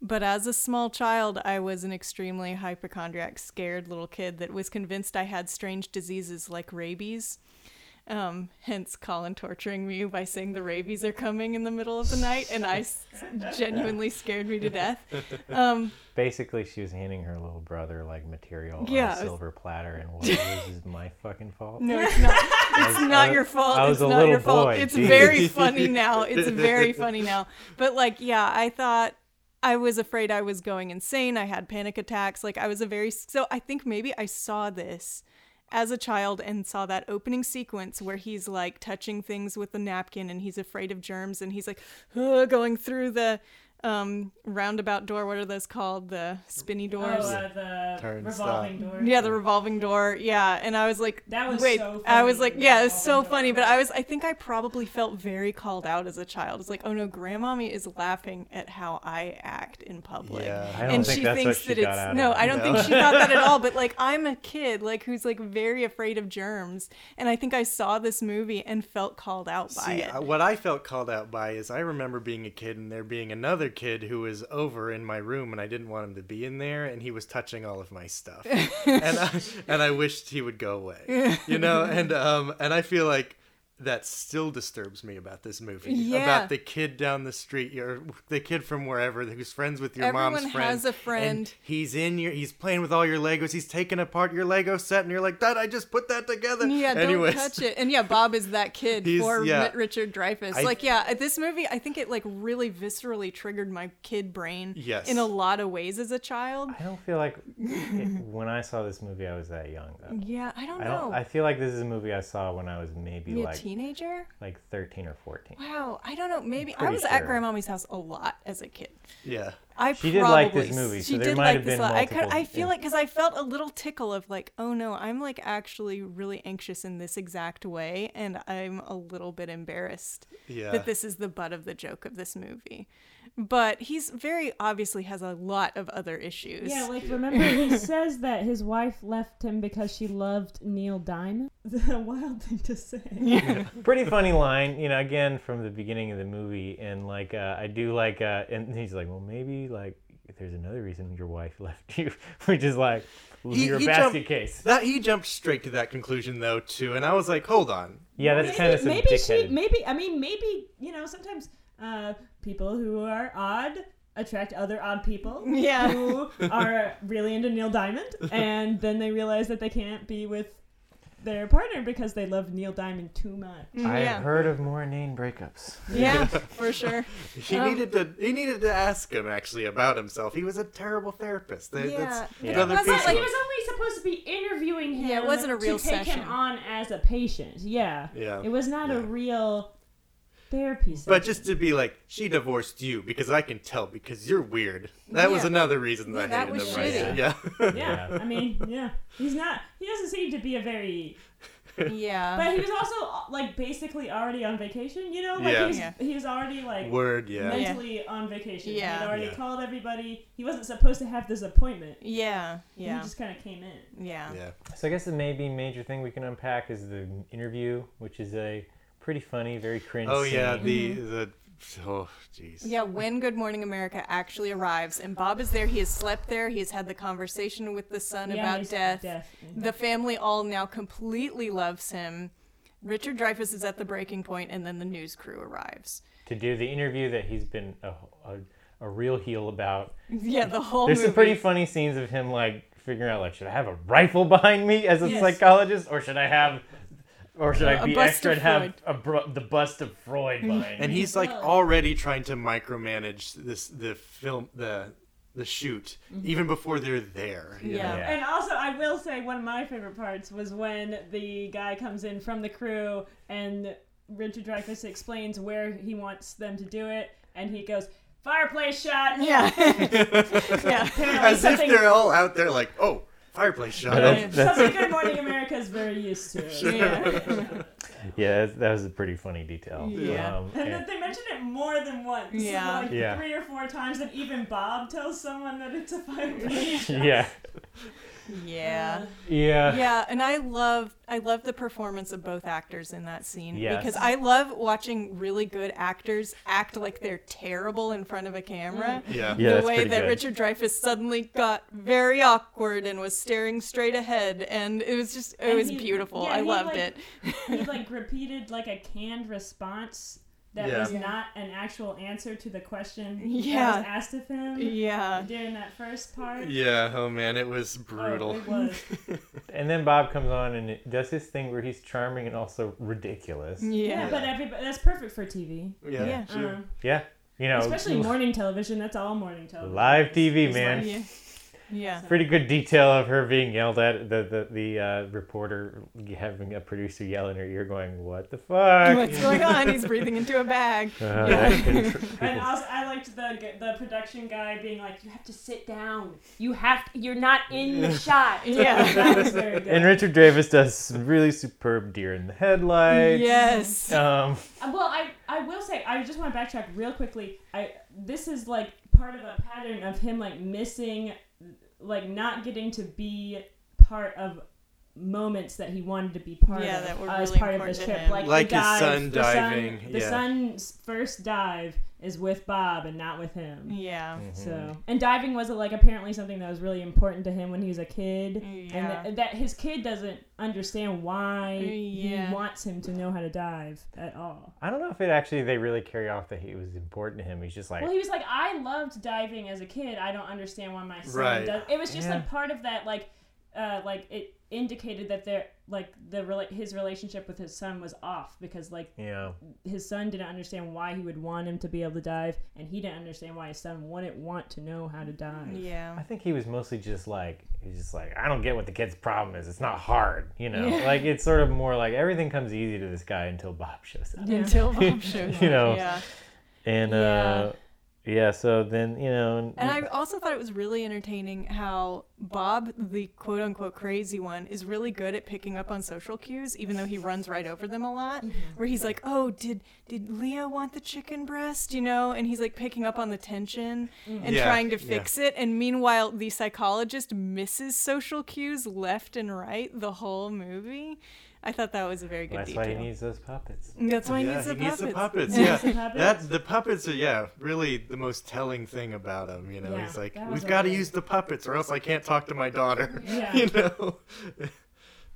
but as a small child, I was an extremely hypochondriac, scared little kid that was convinced I had strange diseases like rabies. Um, hence Colin torturing me by saying the rabies are coming in the middle of the night, and I s- genuinely scared me to death. Um, Basically, she was handing her little brother like material Yeah, on a was- silver platter, and what this is my fucking fault. no, it's not. It's not I your fault. I was it's a not little your fault. boy, It's geez. very funny now. It's very funny now. But like, yeah, I thought I was afraid I was going insane. I had panic attacks. Like I was a very so I think maybe I saw this as a child and saw that opening sequence where he's like touching things with the napkin and he's afraid of germs and he's like going through the um, roundabout door. What are those called? The spinny Oh, doors. uh, the Turnstile. revolving door. Yeah, the revolving door. Yeah, and I was like, That was wait. so I was funny, like, yeah, the it's so funny. door. But I was, I think I probably felt very called out as a child. It's like, oh no, grandmommy is laughing at how I act in public. Yeah. I don't and think she that's thinks she that got it's no. I don't No. think she thought that at all. But like, I'm a kid, like who's like very afraid of germs, and I think I saw this movie and felt called out by See, it. uh, what I felt called out by is I remember being a kid and there being another kid who was over in my room and I didn't want him to be in there and he was touching all of my stuff. and I, and I wished he would go away. You know, and um and I feel like that still disturbs me about this movie. Yeah. About the kid down the street, or the kid from wherever who's friends with your mom's Everyone friend. has a friend. And he's in your he's playing with all your Legos. He's taking apart your Lego set and you're like, Dad, I just put that together. Yeah, Anyways. don't touch it. And yeah, Bob is that kid He's- for yeah. Richard Dreyfuss. I- like, yeah, this movie, I think it like really viscerally triggered my kid brain. Yes. In a lot of ways as a child. I don't feel like it, when I saw this movie, I was that young. Though. Yeah, I don't I know. don't. I feel like this is a movie I saw when I was maybe Maybe like teenager? like thirteen or fourteen. Wow, I don't know. Maybe I Pretty was at sure. grandmommy's house a lot as a kid. Yeah. I She did like probably- this movie, so she there did might like have this been a lot. I, could, I feel yeah. like because I felt a little tickle of like, oh no, I'm like actually really anxious in this exact way, and I'm a little bit embarrassed Yeah. that this is the butt of the joke of this movie. But he's very obviously has a lot of other issues. Yeah, like remember he says that his wife left him because she loved Neil Diamond. The wild thing to say. Yeah. Pretty funny line, you know. Again, from the beginning of the movie, and like uh, I do like, uh, and he's like, well, maybe like there's another reason your wife left you, which is like He- your he basket jumped- case. That he jumped straight to that conclusion though too, and I was like, hold on. Yeah, that's maybe, kind of some maybe she maybe I mean maybe you know sometimes uh, people who are odd attract other odd people Yeah. who are really into Neil Diamond and then they realize that they can't be with their partner because they love Neil Diamond too much. I've yeah. heard of more inane breakups. yeah, for sure. He Um, needed to. He needed to ask him actually about himself. He was a terrible therapist. That- Yeah. That's Yeah. another It wasn't piece He was only supposed to be interviewing him. Yeah, it wasn't a real to take him on as a patient. Yeah, Yeah. It was not Yeah. a real therapy session. But just to be like, she divorced you because I can tell because you're weird. That was Yeah. another reason Yeah, I that hated was him. Right shitty. Yeah. yeah, Yeah. I mean, yeah, he's not. He doesn't seem to be a very. Yeah. But he was also like basically already on vacation. You know, like Yeah. he, was, Yeah. he was already like Word. Yeah. mentally on vacation. Yeah. he had already Yeah. called everybody. He wasn't supposed to have this appointment. yeah. Yeah. He Yeah. just kind of came in. Yeah. Yeah. So I guess the maybe major thing we can unpack is the interview, which is a pretty funny, very cringe. Oh yeah. scene. The mm-hmm. the. Oh jeez. Yeah, when Good Morning America actually arrives and Bob is there, he has slept there, he has had the conversation with the son Yeah, about he's- death. death. The mm-hmm. family all now completely loves him. Richard Dreyfuss is at the breaking point, and then the news crew arrives. to do the interview that he's been a, a, a real heel about. Yeah, the whole There's movie. some pretty funny scenes of him like figuring out like, should I have a rifle behind me as a Yes. psychologist, or should I have, or should I be bust extra and have a bro- the bust of Freud behind And me? he's like already trying to micromanage this the film the the shoot even before they're there. you Yeah. know? Yeah. And also, I will say one of my favorite parts was when the guy comes in from the crew and Richard Dreyfuss explains where he wants them to do it, and he goes, "Fireplace shot." Yeah. yeah. As if something- they're all out there like, oh, fireplace shot. Yeah, that's- that's- something Good Morning America is very used to. It. Yeah. yeah, that- that was a pretty funny detail. Yeah. Um, And and- they mention it more than once. Yeah. Like Yeah. three or four times, and even Bob tells someone that it's a fireplace. shot. yeah, Yeah. Uh, yeah, Yeah, and I love I love the performance of both actors in that scene Yes. because I love watching really good actors act like they're terrible in front of a camera. Yeah. Yeah, the way that good. Richard Dreyfuss suddenly got very awkward and was staring straight ahead, and it was just it And was he- beautiful. yeah, I loved like- it. he like repeated like a canned response that Yeah. was not an actual answer to the question Yeah. that was asked of him Yeah. during that first part. Yeah, oh man, it was Oh, brutal. it was. and then Bob comes on and does his thing where he's charming and also ridiculous. Yeah, Yeah. but everybody that's perfect for TV. yeah, Yeah. sure. Uh, Yeah, you know, especially morning television. That's all morning television. live TV, man. like- Yeah. Yeah. Pretty good detail of her being yelled at. The the the uh, reporter having a producer yell in her ear, going, "What the fuck?" What's going on? He's breathing into a bag. Uh, Yeah. that can tr- And also, I liked the the production guy being like, "You have to sit down. You have. To, you're not in the shot." Yeah. that was very good. and Richard Davis does some really superb deer in the headlights. Yes. Um, Uh, Well, I I will say I just want to backtrack real quickly. I this is like part of a pattern of him like missing, like not getting to be part of moments that he wanted to be part Yeah, of that were uh, as part of the trip. Like, Like the his dive, son the son- diving, the yeah. son's first dive is with Bob and not with him. Yeah. So and diving was like apparently something that was really important to him when he was a kid, Yeah. and th- that his kid doesn't understand why Yeah. he wants him to know how to dive at all. I don't know if it actually they really carry off that he was important to him. He's just like, Well, he was like, I loved diving as a kid. I don't understand why my son Right. does. It was just Yeah. like part of that, like, uh, like it indicated that there, like the rela- his relationship with his son was off because like you know, his son didn't understand why he would want him to be able to dive, and he didn't understand why his son wouldn't want to know how to dive. yeah I think he was mostly just like he's just like I don't get what the kid's problem is. It's not hard, you know. Yeah. Like it's sort of more like everything comes easy to this guy until Bob shows up. Yeah. Until Bob shows up You know. Yeah. And uh yeah, so then, you know, And I also thought it was really entertaining how Bob, the quote unquote crazy one, is really good at picking up on social cues, even though he runs right over them a lot. Mm-hmm. Where he's like, "Oh, did did Leo want the chicken breast?" You know, and he's like picking up on the tension mm. and Yeah, trying to yeah. fix it. And meanwhile, the psychologist misses social cues left and right the whole movie. I thought that was a very good that's detail. why he needs those puppets. That's why he yeah, needs the he needs puppets. the puppets. He Yeah, needs the puppets. that the puppets are yeah really the most telling thing about him. You know, Yeah, he's like, we've got to use the puppets or else I can't talk to my daughter. Yeah. you know,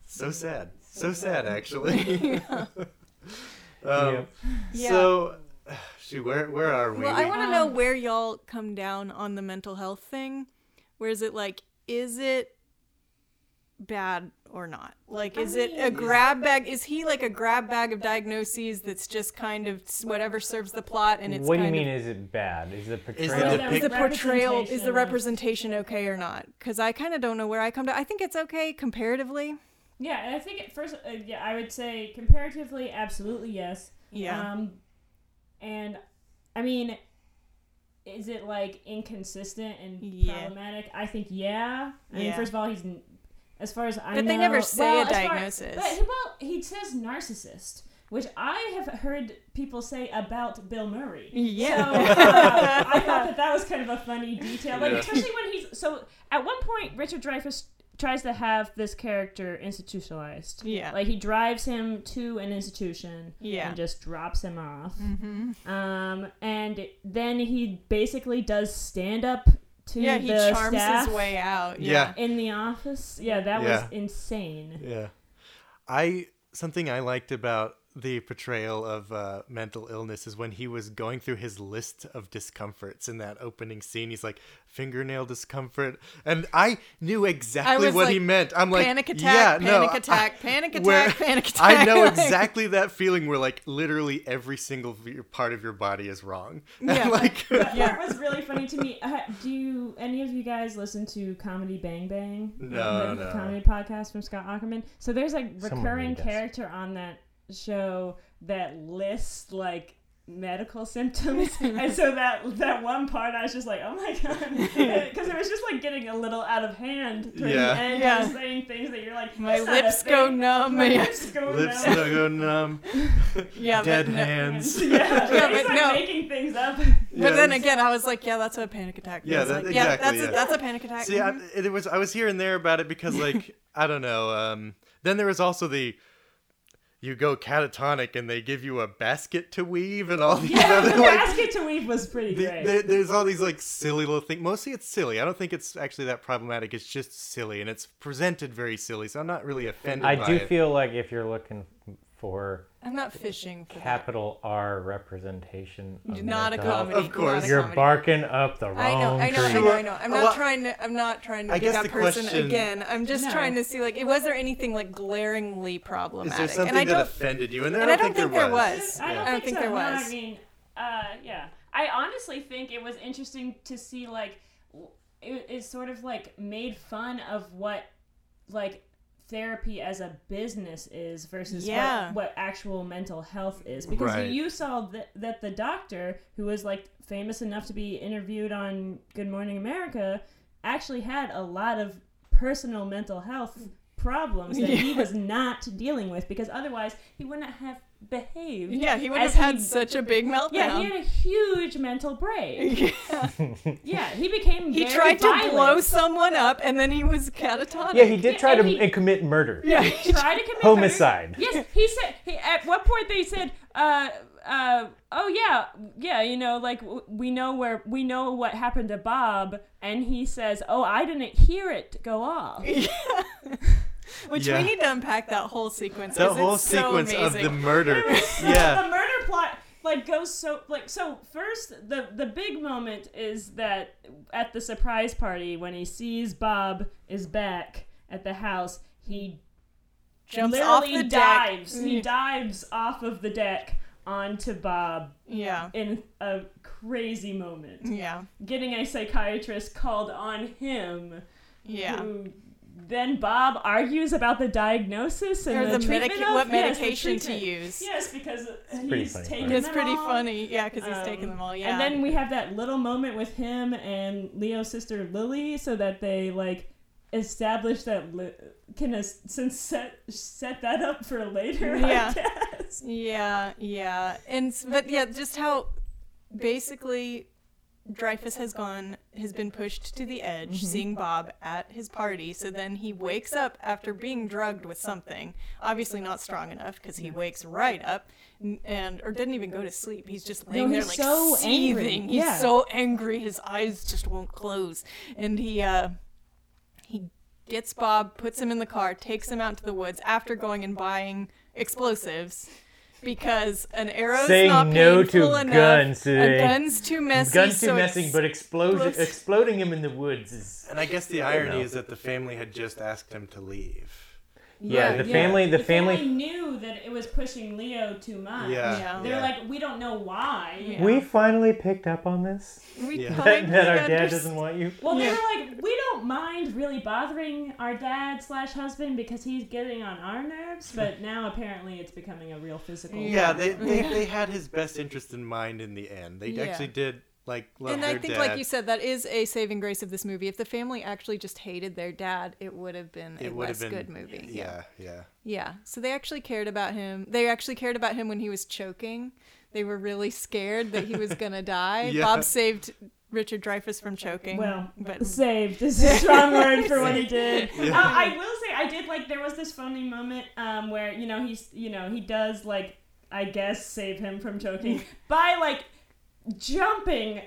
so sad, so sad actually. um, Yeah. So, shoot, where where are we? Well, I want to know Um, where y'all come down on the mental health thing. Where is it like, is it bad or not? Like, is it a grab bag? Is he like a grab bag of diagnoses that's just kind of whatever serves the plot and it's what do you mean of. is it bad? Is the Is portrayal the is the portrayal is Representation the representation okay or not? Because I kind of don't know where I come to. I think it's okay comparatively. Yeah, and I think at first, uh, yeah, I would say comparatively, absolutely yes. Yeah. Um, and I mean, is it like inconsistent and Yeah. problematic? I think yeah. I mean, first of all, he's n- as far as I But know. they never say well, a as far- diagnosis. but, well, he says narcissist, which I have heard people say about Bill Murray. Yeah. So, uh, I thought that that was kind of a funny detail, like Yeah. especially when he's so. At one point, Richard Dreyfuss tries to have this character institutionalized. Yeah. Like he drives him to an institution Yeah. and just drops him off. Mm-hmm. Um, and then he basically does stand up to Yeah, he charms staff his way out. Yeah. in the office. Yeah, that Yeah. was insane. Yeah. I something I liked about the portrayal of uh, mental illness is when he was going through his list of discomforts in that opening scene. He's like fingernail discomfort, and I knew exactly was what like, he meant. I'm like, panic attack, yeah, no, panic I- attack, panic attack, panic attack. I know exactly that feeling where like literally every single part of your body is wrong. And, Yeah. like That Yeah. part was really funny to me. Uh, do you, any of you guys listen to Comedy Bang Bang? No, the no. comedy podcast from Scott Aukerman. So there's like Someone recurring character on that show that lists like medical symptoms and so that that one part i was just like oh my god because it was just like getting a little out of hand Yeah. the end Yeah. saying things that you're like My "That's not a lips go numb. my yeah. lips go lips numb. go numb, Yeah, but dead no- hands. yeah, Yeah, he's but like no. making things up But Yeah, then it's- again, I was like, yeah, that's a panic attack. Yeah, I that- like, yeah, exactly, that's yeah. a, that's a panic attack. See, I, Mhm. it was I was here and there about it because like I don't know. Um, then there was also the you go catatonic and they give you a basket to weave and all these yeah other the like. basket to weave was pretty the- great there- there's all these like silly little things. Mostly it's silly. I don't think it's actually that problematic. It's just silly and it's presented very silly. So I'm not really offended. I by do it. feel like if you're looking for I'm not fishing for that. capital R representation, of Not a mental health, comedy. Of course. you're barking up the wrong I know, I know, I know, I know. I'm not Well, trying to. I'm not trying to I be guess that the person question- again. I'm just No. trying to see like, was there anything like glaringly problematic? Is problematic? there something and I that offended you? And, there, and I don't think, there was. was. I don't, I don't think, think so. there No, was. I mean, uh, yeah. I honestly think it was interesting to see like w- it, it sort of like made fun of what like therapy as a business is versus Yeah. what, what actual mental health is because Right. you, you saw that, that the doctor who was like famous enough to be interviewed on good morning america actually had a lot of personal mental health problems that he was not dealing with because otherwise he wouldn't have behaved Yeah, he would have had such a big meltdown. yeah, he had a huge mental break. Yeah. Yeah, he became He very tried to blow someone up, and then he was catatonic. Yeah, he did Yeah, try to he- commit murder. Yeah. He tried to commit Homicide. Murder. Yes, he said. He, at what point they said, uh, uh, "Oh yeah, yeah, you know, like w- we know where we know what happened to Bob," and he says, "Oh, I didn't hear it go off." Which Yeah. we need to unpack that whole sequence. The 'cause whole it's so sequence of the amazing. murder. the murder plot like goes so like so first the the big moment is that at the surprise party when he sees Bob is back at the house he Jumps off literally the deck. dives he mm-hmm. dives off of the deck onto Bob Yeah. in a crazy moment Yeah. getting a psychiatrist called on him Yeah. who then Bob argues about the diagnosis and Or the, the treatment medica- of what yes, the medication to use. Yes, because pretty he's funny. taken It's them pretty all. funny. Yeah, because he's Um, taking them all. Yeah. And then we have that little moment with him and Leo's sister Lily, so that they like establish that Li- can as- since set set that up for later. Yeah. I guess. Yeah, yeah, and but yeah, just how basically Dreyfuss has gone has been pushed to the edge, Mm-hmm. seeing Bob at his party. So then he wakes up after being drugged with something, obviously not strong enough because he wakes right up and or didn't even go to sleep. He's just laying there he's like so angry. seething. He's Yeah. so angry, his eyes just won't close, and he uh he gets Bob, puts him in the car, takes him out to the woods after going and buying explosives because an arrow's Saying not no to enough. guns A gun's too messy. A Guns too so messy, it's- but explosion, exploding him in the woods is. And I guess the irony is that the family had just asked him to leave. Yeah, the yeah. family, the, The family. family knew that it was pushing Leo too much. Yeah. Yeah. They're like, we don't know why. Yeah. We finally picked up on this. we Yeah. That, that our dad doesn't want you. Well, they were like, we don't mind really bothering our dad slash husband because he's getting on our nerves, but now apparently it's becoming a real physical. Yeah, they, they, they had his best interest in mind in the end. They Yeah. actually did like love And their I think, dad. like you said, that is a saving grace of this movie. If the family actually just hated their dad, it would have been a it would have less been good movie. Yeah, yeah. Yeah. So they actually cared about him. They actually cared about him when he was choking. They were really scared that he was gonna die. Yeah. Bob saved Richard Dreyfuss from choking. Well, but saved is a strong word for what he did. Yeah. Uh, I will say, I did like there was this funny moment um, where you know he's you know he does like I guess save him from choking by like jumping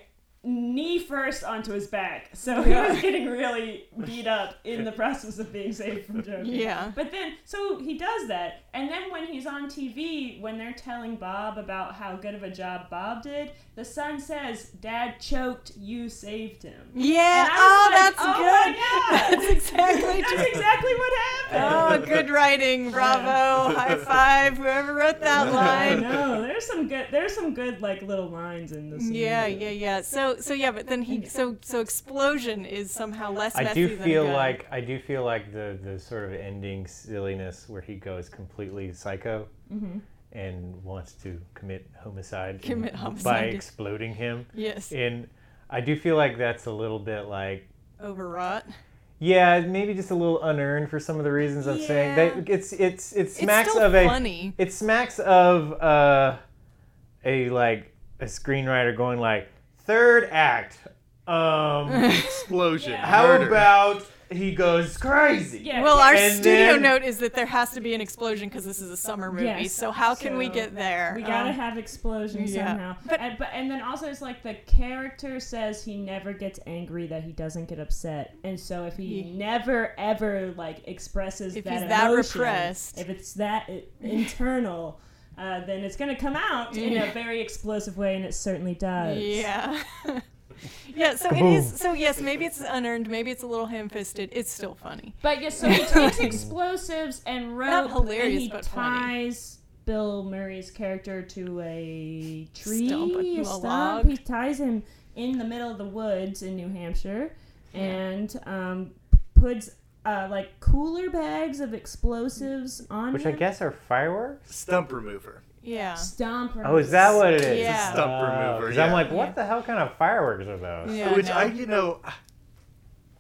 knee first onto his back. So he was getting really beat up in the process of being saved from choking. Yeah. But then, so he does that, and then when he's on TV, when they're telling Bob about how good of a job Bob did, the son says, "Dad choked, you saved him." yeah. Oh, like, that's "Oh good. my God." That's exactly That's exactly what happened. Oh, good writing. Bravo. High five. Whoever wrote that line. No, There's some good. There's some good like little lines in this. Yeah, movie. yeah, yeah. So, so yeah, but then he, so, so explosion is somehow less I messy do feel like I do feel like the the sort of ending silliness where he goes completely psycho Mm-hmm. and wants to commit homicide, Commit by homicide. exploding him. yes, And I do feel like that's a little bit like overwrought. yeah, maybe just a little unearned for some of the reasons I'm saying. Yeah. That it's it's it It's smacks of a funny. it smacks of uh, a like a screenwriter going like third act. Um, Explosion. Yeah. how murder. about he goes crazy? Yeah. Well, our And studio then- note is that there has to be an explosion because this is a summer movie. Yes, So how can we so get there? We gotta Um, have explosions yeah. somehow. But- and, but and then also it's like the character says he never gets angry, that he doesn't get upset, and so if he Ye- never ever like expresses that emotion, If that he's that emotion, repressed. if it's that i- internal. Uh, then it's gonna come out in a very explosive way, and it certainly does. Yeah. yeah, so it is so yes, maybe it's unearned, maybe it's a little ham fisted. It's still funny. But yes, so he takes explosives and rope, Not hilarious, and he but funny. ties Bill Murray's character to a tree, Stump, a- a a stump. log. He ties him in the middle of the woods in New Hampshire, and um, puts uh, like cooler bags of explosives on Which I him. guess are fireworks. Stump remover. Yeah. Stomp. Oh, is that what it is? Yeah. Stump Oh, remover, 'cause I'm like, what the hell kind of fireworks are those? Yeah, Which no. I, you know,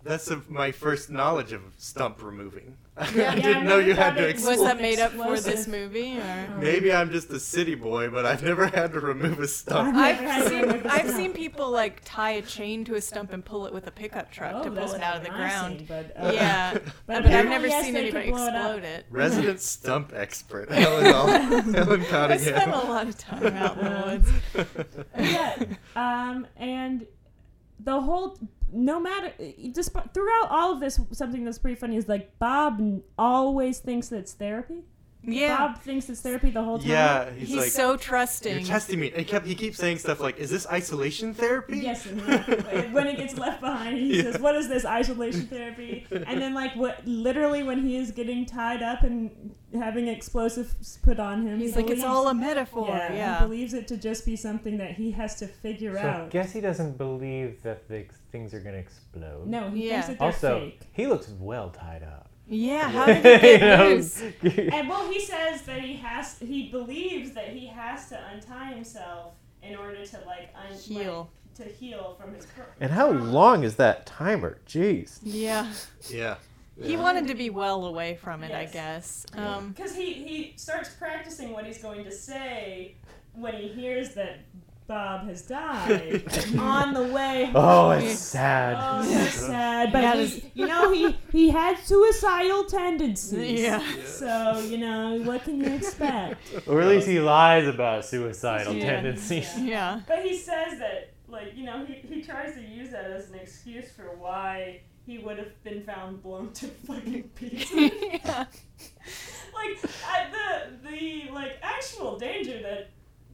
that's a, my first knowledge of stump removing. I didn't Yeah, know you had to thought explain. Was that made up for this movie? Or? Maybe I'm just a city boy, but I've never had to remove a stump. I've never I've seen remove a I've stump. seen people like tie a chain to a stump and pull it with a pickup truck Oh, to pull it out of the I've ground. seen, but, uh, Yeah, But but, I've never yes, seen anybody could blow it explode it. Resident stump expert, Helen, Hall- Helen I spent a lot of time out in the woods. yeah. Um, and the whole, no matter, eh, just throughout all of this, something that's pretty funny is like Bob always thinks that it's therapy. Yeah, Bob thinks it's therapy the whole time. Yeah, he's, he's like, so you're trusting. testing me. And he kept he keeps saying stuff like, "Is this isolation therapy?" Yes, and when he gets left behind, he Yeah. says, "What is this isolation therapy?" And then, like, what? Literally, when he is getting tied up and having explosives put on him, He's he like, it's all a metaphor. yeah, Yeah, he believes it to just be something that he has to figure So I out. guess he doesn't believe that the things are going to explode. No, he Yeah. thinks that they're Also, fake. he looks well tied up. Yeah. How did he get loose? And well, he says that he has, he believes that he has to untie himself in order to like un- Heal. like, to heal from his. pro- And how long is that timer? Jeez. Yeah, Yeah. he wanted to be well away from it, I Yes. guess. Um, Because he, he starts practicing what he's going to say when he hears that Bob has died on the way home. Oh, it's sad. Oh, so sad. But Yeah, he, you know, he, he had suicidal tendencies. yeah. So, you know, what can you expect? Or at least he lies about suicidal Yeah. tendencies. Yeah. But he says that, like, you know, he, he tries to use that as an excuse for why he would have been found blown to fucking pieces. yeah. like I, the the like actual danger that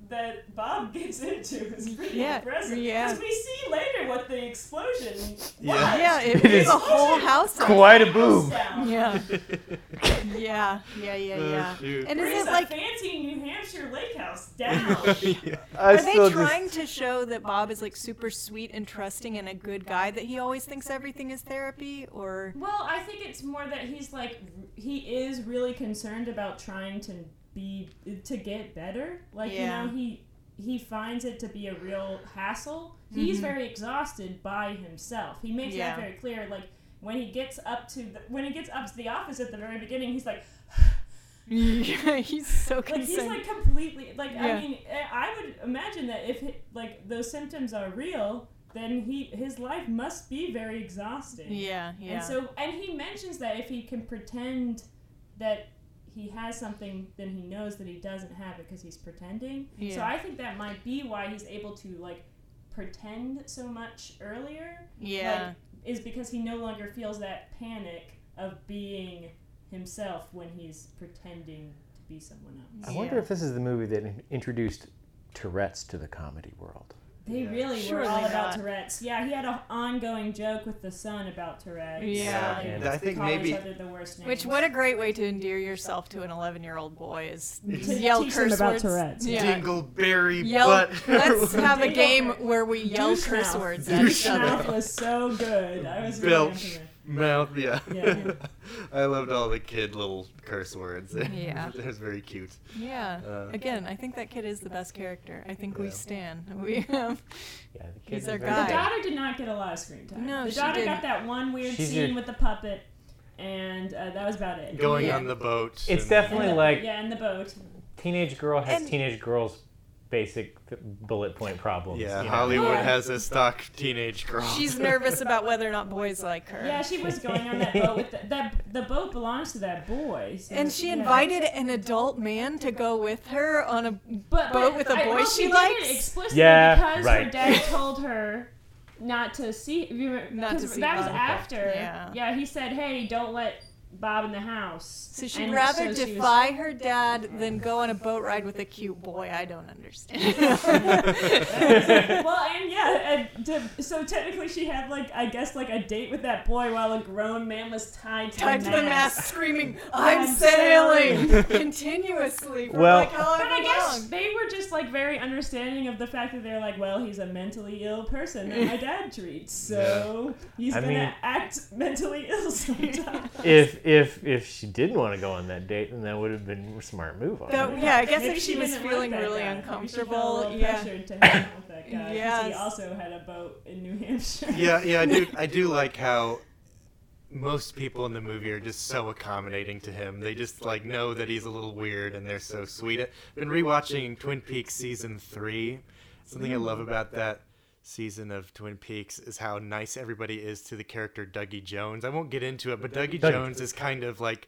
that Bob gets into is pretty Yeah, impressive. yeah. Because we see later what the explosion. Yeah. was. Yeah, it It blew is whole house. Quite a boom. down. Yeah. Yeah, yeah, yeah, Oh, shoot. And Brings is it a like fancy New Hampshire lake house down. yeah. Are they trying just to show that Bob is like super sweet and trusting and a good guy that he always thinks everything is therapy or well, I think it's more that he's like he is really concerned about trying to be to get better. Like Yeah. you know he he finds it to be a real hassle. He's Mhm. very exhausted by himself. He makes Yeah. that very clear. Like when he gets up to the, when he gets up to the office at the very beginning, he's like yeah, he's so like concerned. he's like completely like Yeah. I mean eh, I would imagine that if like those symptoms are real, then he his life must be very exhausting. yeah, yeah. And so, and he mentions that if he can pretend that he has something, then he knows that he doesn't have it because he's pretending. So I think that might be why he's able to like pretend so much earlier. yeah. Like, is because he no longer feels that panic of being himself when he's pretending to be someone else. I wonder if this is the movie that introduced Tourette's to the comedy world. They really Surely were all not. about Tourette's. Yeah, he had an ongoing joke with the son about Tourette's. Yeah. They And I think call maybe- the worst names. Which what a great way to endear yourself to an 11-year-old boy is To yell teach them curse about words. Tourette's. Yeah. Dingleberry Yell. butt. Let's have a game where we yell Douche curse mouth. words at Douche each other. mouth was so good. I was really Belch. Into it. Mouth, yeah. Yeah. I loved all the kid little curse words. Yeah. it was very cute. Yeah. Uh, Again, I think that kid is the best character. I think we Yeah. stand. We um, Yeah, the kid He's our very The daughter did not get a lot of screen time. No, the she daughter didn't. got that one weird She's scene your- with the puppet, and uh, that was about it. Going Yeah. on the boat. It's and- And definitely the- like yeah, in the boat. teenage girl has And- teenage girl's basic bullet point problems. Yeah, you know? Hollywood Yeah. has a stock teenage girl. she's nervous about whether or not boys like her. Yeah, she was going on that boat with the, that. The boat belongs to that boy. so- and she yeah. invited an adult man to go with her on a but, boat but with a boy well, she did likes? it explicitly Yeah, because her dad told her not to see. Not to 'cause see That was after. Yeah. Yeah, he said, "Hey, don't let Bob in the house. So she'd And rather so she was- defy her dad than go on a boat ride with a cute boy. I don't understand. well, and yeah, and to, so technically she had like I guess like a date with that boy while a grown man was tied to Tied the to the mast. mast, screaming, "I'm I'm sailing!" continuously for Well- like however But I guess long. they were just like very understanding of the fact that they're like, well, he's a mentally ill person that my dad treats, so he's I gonna mean- act mentally ill sometimes. if if if she didn't want to go on that date, then that would have been a smart move on That- yeah, I guess Maybe if she was feeling really guy. Maybe she felt a uncomfortable, little yeah. pressured to hang out with that guy. 'cause he also had a boat in New Hampshire. yeah, yeah, I do. I do like how most people in the movie are just so accommodating to him. They just like know that he's a little weird, and they're so sweet. I've been rewatching Twin Peaks season three. Something I love about that season of Twin Peaks is how nice everybody is to the character Dougie Jones. I won't get into it, but Dougie Dougie. Jones is kind of like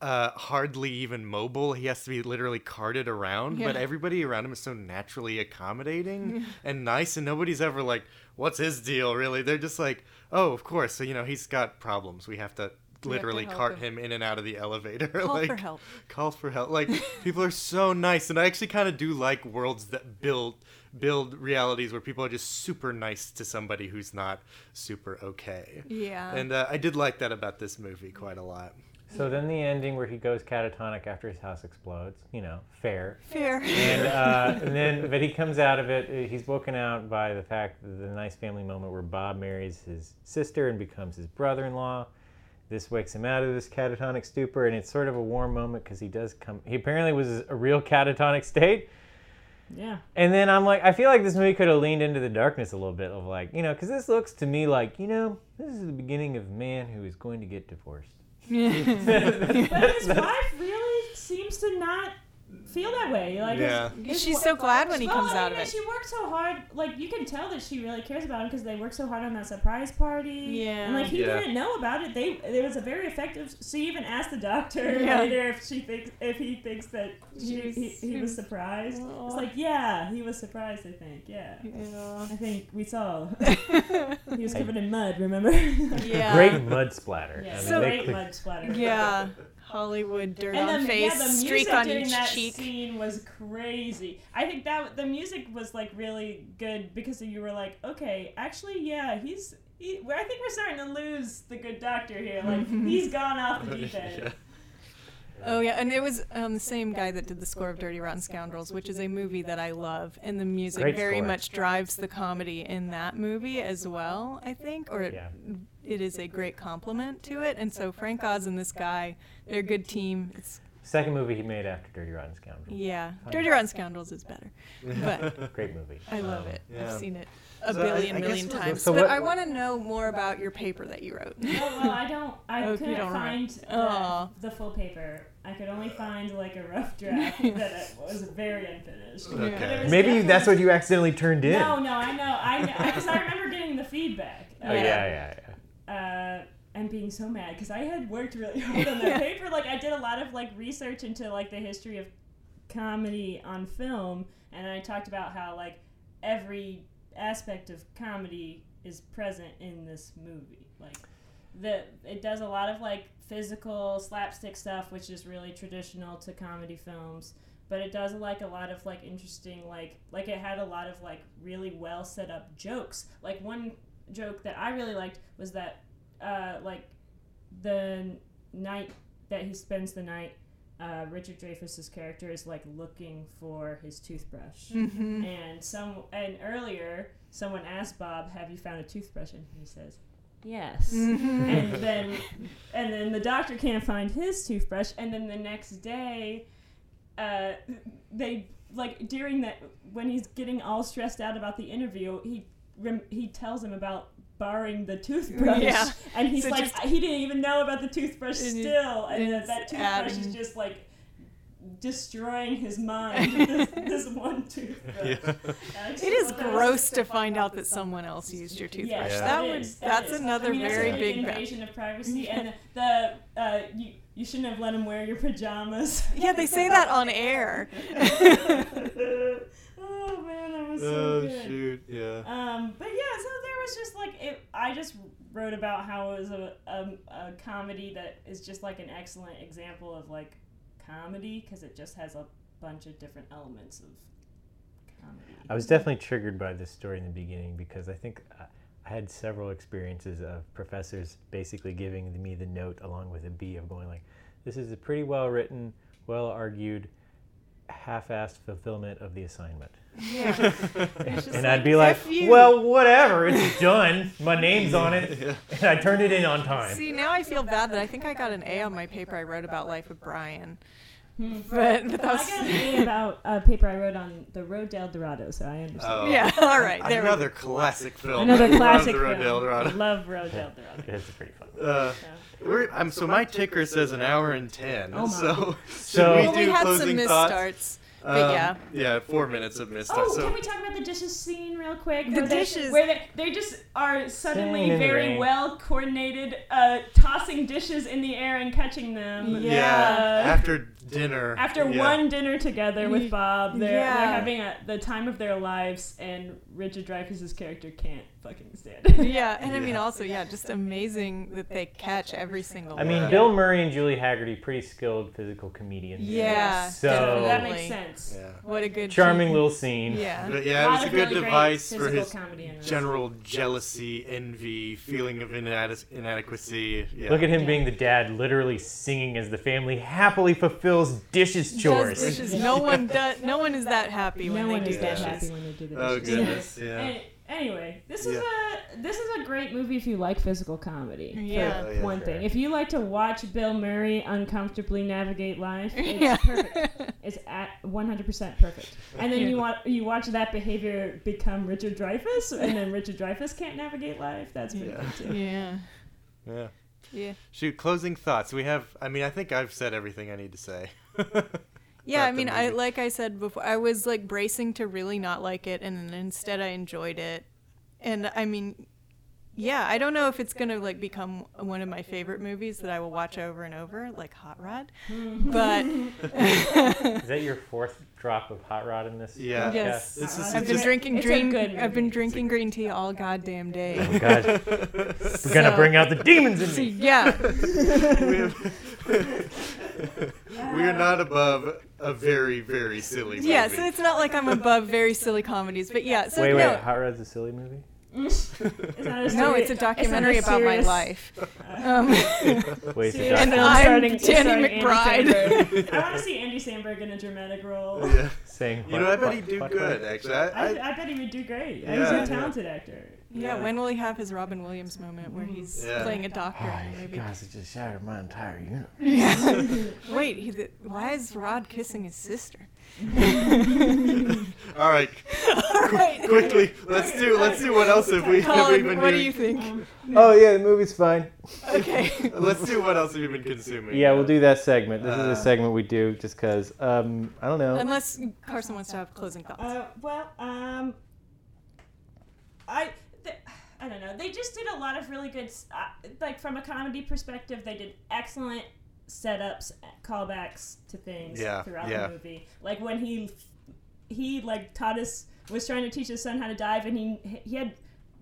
uh, hardly even mobile. He has to be literally carted around, but everybody around him is so naturally accommodating and nice, and nobody's ever like, "What's his deal?" Really, they're just like, "Oh, of course." So you know, he's got problems. We have to to literally help cart him. him in and out of the elevator. Call like, for help. Call for help. Like people are so nice, and I actually kind of do like worlds that build build realities where people are just super nice to somebody who's not super okay. Yeah. And uh, I did like that about this movie quite a lot. So then the ending where he goes catatonic after his house explodes, you know, fair. Fair. And, uh, and then, but he comes out of it. uh, He's woken out by the fact that the nice family moment where Bob marries his sister and becomes his brother-in-law. This wakes him out of this catatonic stupor, and it's sort of a warm moment because he does come. He apparently was a real catatonic state. Yeah. And then I'm like, I feel like this movie could have leaned into the darkness a little bit of like, you know, because this looks to me like, you know, this is the beginning of a man who is going to get divorced. But his wife really seems to not feel that way. Like, his- Yeah. his She's wa- so glad when he Well, comes I out mean, of it. She worked so hard. Like you can tell that she really cares about him because they worked so hard on that surprise party. Yeah. And like he Yeah. didn't know about it. They it was a very effective. She even asked the doctor Yeah. later if she thinks if he thinks that she, He was- he, he was surprised. Aw. It's like yeah, he was surprised. I think yeah. Yeah. I think we saw he was covered in mud. Remember? Yeah. Great mud splatter. Yeah, I mean, So- great could- mud splatter. Yeah. Hollywood dirt And on the, face, yeah, the music streak on during each that cheek. scene was crazy. I think that the music was like really good because you were like, okay, actually, yeah, he's. He, I think we're starting to lose the good doctor here. Like he's gone off the deep end. Yeah. Oh yeah, and it was um, the same guy that did the score of Dirty Rotten Scoundrels, which is a movie that I love, and the music Great very score. much drives the comedy in that movie as well. I think, or it, Yeah. It is a great compliment to it. And so Frank Oz and this guy, they're a good team. It's Second movie he made after Dirty Rotten Scoundrels. yeah, Dirty Rotten Scoundrels is better, but Great movie. I love Um, it. Yeah. I've seen it a So I- billion I guess million so- times. so but what- I want to know more about your paper that you wrote. Oh well, I don't. I Oh, you couldn't don't find Aw. the, the full paper. I could only find like a rough draft that was very unfinished. Okay. It was Maybe definitely- that's what you accidentally turned in. No, no, I know, I know, because I remember getting the feedback. Oh yeah, yeah, yeah. Uh, and being so mad because I had worked really hard on that paper. Like I did a lot of like research into like the history of comedy on film, and I talked about how like every aspect of comedy is present in this movie. Like the it does a lot of like physical slapstick stuff, which is really traditional to comedy films. But it does like a lot of like interesting like like it had a lot of like really well set up jokes. Like one joke that I really liked was that uh, like the night that he spends the night, uh, Richard Dreyfuss's character is like looking for his toothbrush, Mm-hmm. and some and earlier someone asked Bob, "Have you found a toothbrush?" and he says, "Yes." Mm-hmm. and then and then the doctor can't find his toothbrush, and then the next day, uh, they like during that when he's getting all stressed out about the interview, he rem- he tells him about borrowing the toothbrush Yeah. and he's So like just- he didn't even know about the toothbrush And still and and that, it's that toothbrush is just like destroying his mind this, this one toothbrush Yeah. It is thought that was- gross to find out that someone else used your toothbrush. Yes, Yeah. That it would that that's is. another I mean, very big invasion of privacy, and the uh, you you shouldn't have let him wear your pajamas. Yeah, they say that on air. oh man, that was so Oh good. shoot! Yeah. Um, but yeah, so there was just like it. I just wrote about how it was a, a, a comedy that is just like an excellent example of like comedy because it just has a bunch of different elements of comedy. I was definitely triggered by this story in the beginning because I think I I had several experiences of professors basically giving me the note along with a B of going like, "This is a pretty well written, well argued, half-assed fulfillment of the assignment." Yeah. It's just and I'd be like, you." "Well, whatever. It's done. My name's on it, Yeah. and I turned it in on time." See, now I feel bad that I think I got an A on my paper I wrote about Life of Brian. But, but that I was. got an A about a paper I wrote on the Road to El Dorado, so I understand. Oh. Yeah, all right. There we Another go. classic film. Another classic The Road to El film. Dorado. Love Road to El Dorado. It's pretty fun. Uh, So. we're, um, so my ticker says an hour and ten. Oh my. so So- should Well, we we do had some closing thoughts? Misstarts. But Um, yeah. yeah, four minutes of missed. Oh, so can we talk about the dishes scene real quick? The where they- dishes. where they, they just are suddenly Singing very rain. well coordinated, uh, tossing dishes in the air and catching them. yeah, Uh, after dinner. after yeah. one dinner together with Bob, they're, Yeah. they're having a, the time of their lives, and Richard Dreyfuss's character can't fucking stand. Yeah, and I mean also, yeah, just amazing that they catch every single I mean, one. Bill Murray and Julie Hagerty, pretty skilled physical comedians. Yeah, So- that makes sense. Yeah. What a good Charming team. little scene. Yeah. But yeah, it was a of good really device for his comedy in this. general jealousy, envy, feeling of inade- inadequacy. Yeah. Look at him being the dad, literally singing as the family happily fulfills dishes Does chores. dishes. No one does. No one is that happy when No they do dishes. happy when they do the Oh dishes. goodness, yeah. Any- anyway, this is Yeah. a this is a great movie if you like physical comedy. for Yeah. Oh, yeah, one sure. thing. If you like to watch Bill Murray uncomfortably navigate life, it's Yeah. perfect. It's at 100% perfect. And then you watch you watch that behavior become Richard Dreyfuss, and then Richard Dreyfuss can't navigate life. That's pretty Yeah. good too. Yeah. Yeah. Yeah. Shoot, closing thoughts. We have. I mean, I think I've said everything I need to say. Yeah, I about the mean, I like I said before, I was like bracing to really not like it, and then instead I enjoyed it. And I mean, yeah, I don't know if it's gonna like become one of my favorite movies that I will watch over and over, like Hot Rod. But Is that your fourth drop of hot rod in this? Yeah. podcast? yes, This is I've been just- drinking it's a green. good I've been drinking green tea all goddamn day. Oh god, we're gonna bring out the demons in So, me. yeah, we, have, we are not above a very, very silly movie. yeah. So it's not like I'm above very silly comedies, but yeah. So Wait, no, wait, Hot Rod's a silly movie? It's not a no, it's a documentary not a about my life. Um, Wait, it's a And I'm starting- Danny starring McBride. I want to see Andy Samberg in a dramatic role. Yeah. saying. You know, I bet he'd do good. Actually, I, I, I, I bet he would do great. He's a talented actor. Yeah, when will he have his Robin Williams moment where he's Yeah. playing a doctor in Oh, the you guys have just shattered my entire universe. Yeah. Wait, he, th- why is Rod kissing his sister? all right. All right. Quickly, let's do. Let's do. What else have we have we been what do doing? you think? Oh yeah, the movie's fine. Okay. Let's do. What else have you been consuming? Yeah, we'll do that segment. This Uh, is a segment we do just because. Um, I don't know. Unless Carson wants to have closing thoughts. Uh, well, um, I, th- I don't know. They just did a lot of really good, uh, like from a comedy perspective, they did excellent setups, callbacks to things Yeah, throughout yeah. the movie. Like when he, he like taught us was trying to teach his son how to dive, and he he had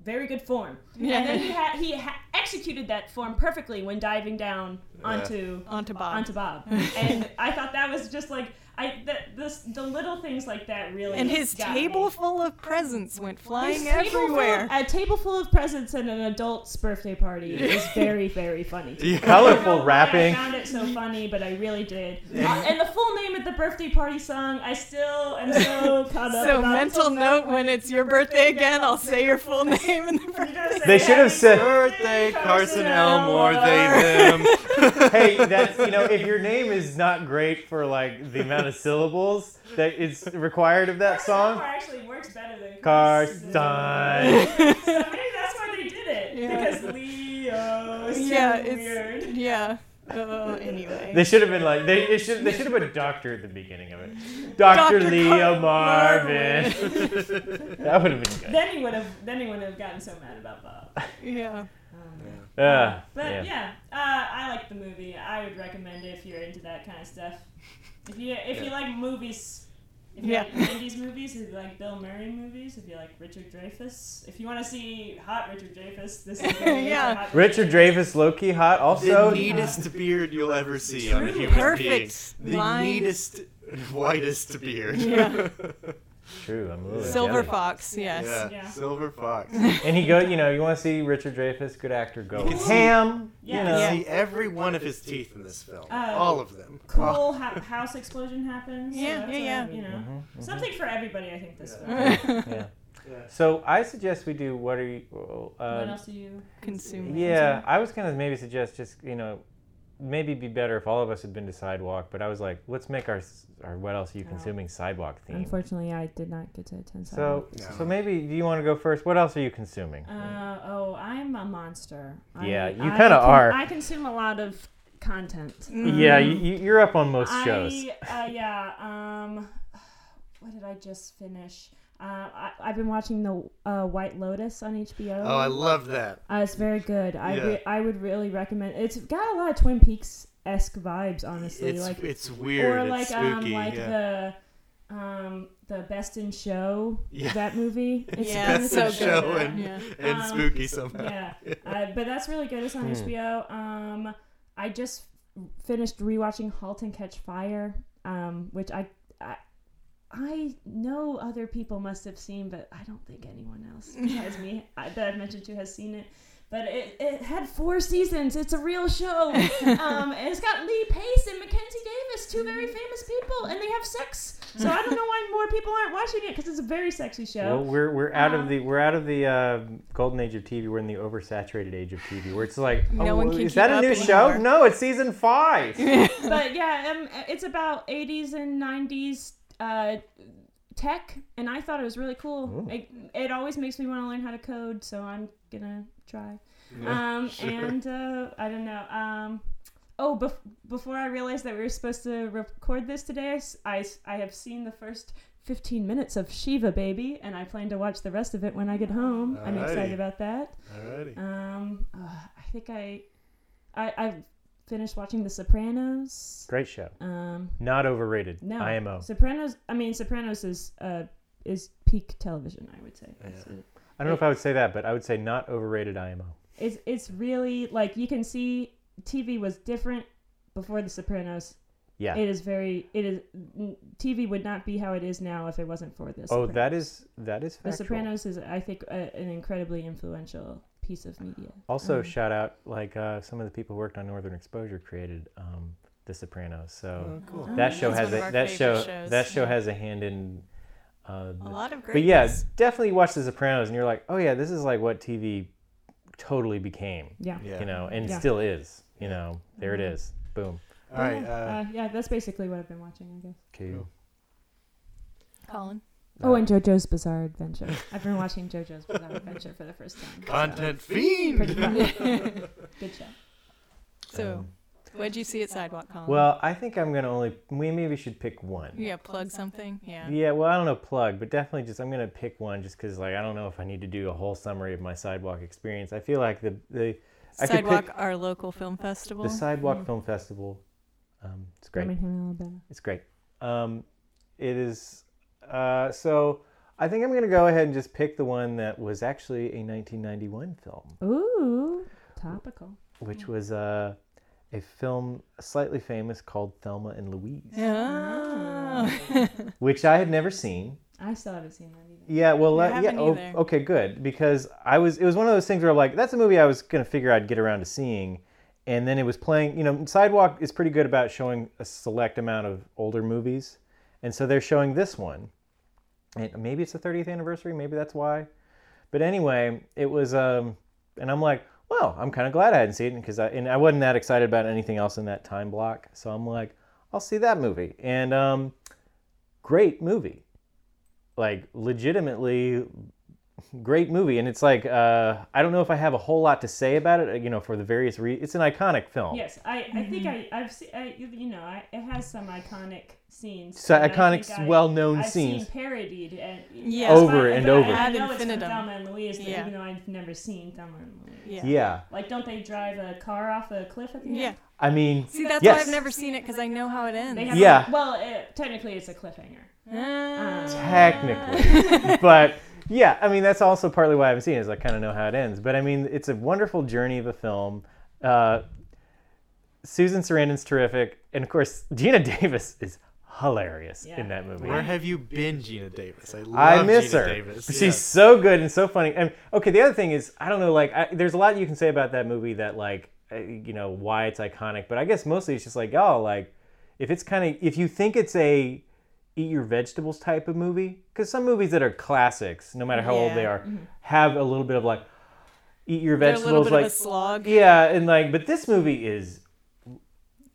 very good form. Yeah. And then he had he ha- executed that form perfectly when diving down Yeah. onto Bob. onto Bob. and I thought that was just like I the, this the little things like that really and his got table me. full of presents went flying His table full- everywhere. a table full of presents at an adult's birthday party is very very funny. to me. Yeah. Colorful wrapping. I found it so funny, but I really did. Uh, and the full name of the birthday party song, I still am so caught up. So about mental note: when it's your birthday again, I'll say your full name in the You birthday. They should have said- Birthday, Carson Carson Elmore, Elmore. they them. hey, that's you know, if your name is not great for like the amount of syllables that is required of that Carson Elmore song, actually works better than Carson. so maybe that's why they did it Yeah. because Leo is so yeah, weird. it's yeah. Uh, anyway. They should have been like they it should they should have put a doctor at the beginning of it. Doctor Leo Carl Marvin. that would have been good. Then he would have. Then he would have gotten so mad about Bob. yeah. Uh, But yeah. yeah, uh, I like the movie. I would recommend it if you're into that kind of stuff. If you if you like movies If you Yeah. like 90s movies, if you like Bill Murray movies, if you like Richard Dreyfuss, if you want to see hot Richard Dreyfuss, this is the Yeah. for Richard Dreyfuss, low key hot. Also, the neatest beard you'll ever see on a human Perfect being. The line. neatest, whitest beard. Yeah. true. I'm a little Silver jealous. Fox, yes. Yeah. Yeah. Silver Fox. And he go, you know, you want to see Richard Dreyfuss, good actor, go. You can see- Ham, Yeah. you You know. Yeah. see every one of his teeth in this film. Uh, All of them. Cool ho- house explosion happens. so Yeah, yeah, a, yeah. You know, Mhm, mhm. something for everybody. I think this Yeah. film. Yeah. Yeah. So I suggest we do what are you? Uh, what else do you Consume. Yeah, I was gonna maybe suggest just you know, maybe be better if all of us had been to Sidewalk, but I was like, let's make our our what else are you consuming Sidewalk theme. Unfortunately, I did not get to attend. So No. so maybe do you want to go first? What else are you consuming? Uh, oh, I'm a monster. Yeah, I, you kinda are. I consume a lot of content. yeah, you, you- you're up on most shows. I, uh, yeah. Um, what did I just finish? Uh, I, I've been watching the uh, White Lotus on HBO. Oh, I love that. Uh, it's very good. I, Yeah. re- I would really recommend. It's got a lot of Twin Peaks esque vibes, honestly. It's like it's weird. or it's like spooky. um like yeah. the um the Best in Show Yeah. that movie. It's Yeah, kinda it's so so good. show and, Yeah. and Um, spooky somehow. Yeah, uh, but that's really good. It's on Hmm. HBO. Um, I just finished rewatching *Halt and Catch Fire*, um, which I, I I know other people must have seen, but I don't think anyone else besides me I, that I've mentioned to has seen it. But it, it had four seasons. It's a real show. um, and it's got Lee Pace and Mackenzie Davis, two very famous people, and they have sex. So I don't know why more people aren't watching it because it's a very sexy show. Well, we're we're out Um, of the we're out of the uh, golden age of TV. We're in the oversaturated age of TV, where it's like, No oh, one can is that a new anymore. show? No, it's season five. but yeah, um, it's about 80s and 90s uh, tech, and I thought it was really cool. It, it always makes me want to learn how to code, so I'm gonna try. Yeah, um, sure. and uh, I don't know. Um, oh, bef- before I realized that we were supposed to record this today, I, I have seen the first 15 minutes of Shiva Baby, and I plan to watch the rest of it when I get home. I'm excited about that. Alrighty. Um, uh, I think I, I, I finished watching The Sopranos. Great show, Um, not overrated. no, IMO. Sopranos. I mean, Sopranos is uh is peak television. I would say. It's, I don't know if I would say that, but I would say not overrated IMO. it's it's really like you can see TV was different before The Sopranos. Yeah. It is very. It is TV would not be how it is now if it wasn't for this. oh, that is that is The. Sopranos is, I think, a, an incredibly influential piece of media. Also, Um, shout out like uh, some of the people who worked on Northern Exposure created um, The Sopranos. So Oh, cool. that show That's has a that show shows, that show has a hand in. Uh, A lot of great. but yeah, definitely watch The Sopranos, and you're like, oh yeah, this is like what TV totally became. yeah. Yeah. You know, and Yeah. still is. You know, there it Mhm. is. Boom. All right. yeah, Uh, uh, yeah, that's basically what I've been watching, I guess. Cool. Colin. Oh, and JoJo's Bizarre Adventure. I've been watching JoJo's Bizarre Adventure for the first time. so content Pretty fiend. fun. Good show. So, Um, what'd you see at Sidewalk, Colin? well, I think I'm gonna only. We maybe should pick one. yeah, plug something. Yeah. Yeah, well, I don't know, plug, but definitely just I'm gonna pick one just because like I don't know if I need to do a whole summary of my sidewalk experience. I feel like the the I Sidewalk, our local film festival. the Sidewalk Mm. Film Festival. Um, it's great. Birmingham, Alabama. It's great. Um, it is. Uh, so I think I'm gonna go ahead and just pick the one that was actually a 1991 film, Ooh, topical. which was uh, a film slightly famous called Thelma and Louise, Oh. which I had never seen. I still haven't seen that either. Yeah, well, uh, yeah, oh, okay, good. Because I was, it was one of those things where I'm like, that's a movie I was gonna figure I'd get around to seeing, and then it was playing. You know, Sidewalk is pretty good about showing a select amount of older movies, and so they're showing this one, and maybe it's the 30th anniversary, maybe that's why. But anyway, it was, um, and I'm like, well, I'm kind of glad I hadn't seen it because I, and I wasn't that excited about anything else in that time block, so I'm like, I'll see that movie, and um, great movie. Like legitimately great movie, and it's like uh, I don't know if I have a whole lot to say about it. You know, for the various re- it's an iconic film. Yes, I, I think I I've seen I, you know I, it has some iconic scenes. So iconic, I- well-known I've scenes. Seen parodied and Yeah. Over fine, and but over. I, I Ad know it's from. Thelma and Louise, but Yeah. even though I've never seen Thelma and Louise. Yeah. Yeah. Like, don't they drive a car off a cliff at the end? Yeah. I mean, See, that's Yes. why I've never seen it because I know how it ends. They have Yeah. A, well, it, technically, it's a cliffhanger. Ah. technically, but yeah, I mean that's also partly why I haven't seen it. Is I kind of know how it ends. But I mean, it's a wonderful journey of a film. Uh, Susan Sarandon's terrific, and of course, Geena Davis is hilarious Yeah. in that movie. Where have you been, Geena Davis? I love I miss Geena her. Davis. She's Yeah. so good and so funny. And okay, the other thing is, I don't know, like, I, there's a lot you can say about that movie that, like, uh, you know, why it's iconic. But I guess mostly it's just like, oh, like, if it's kind of, if you think it's a eat your vegetables type of movie, because some movies that are classics, no matter how old they are, mm-hmm. have a little bit of like eat your They're a little vegetables, like slog. yeah, and like, but this movie is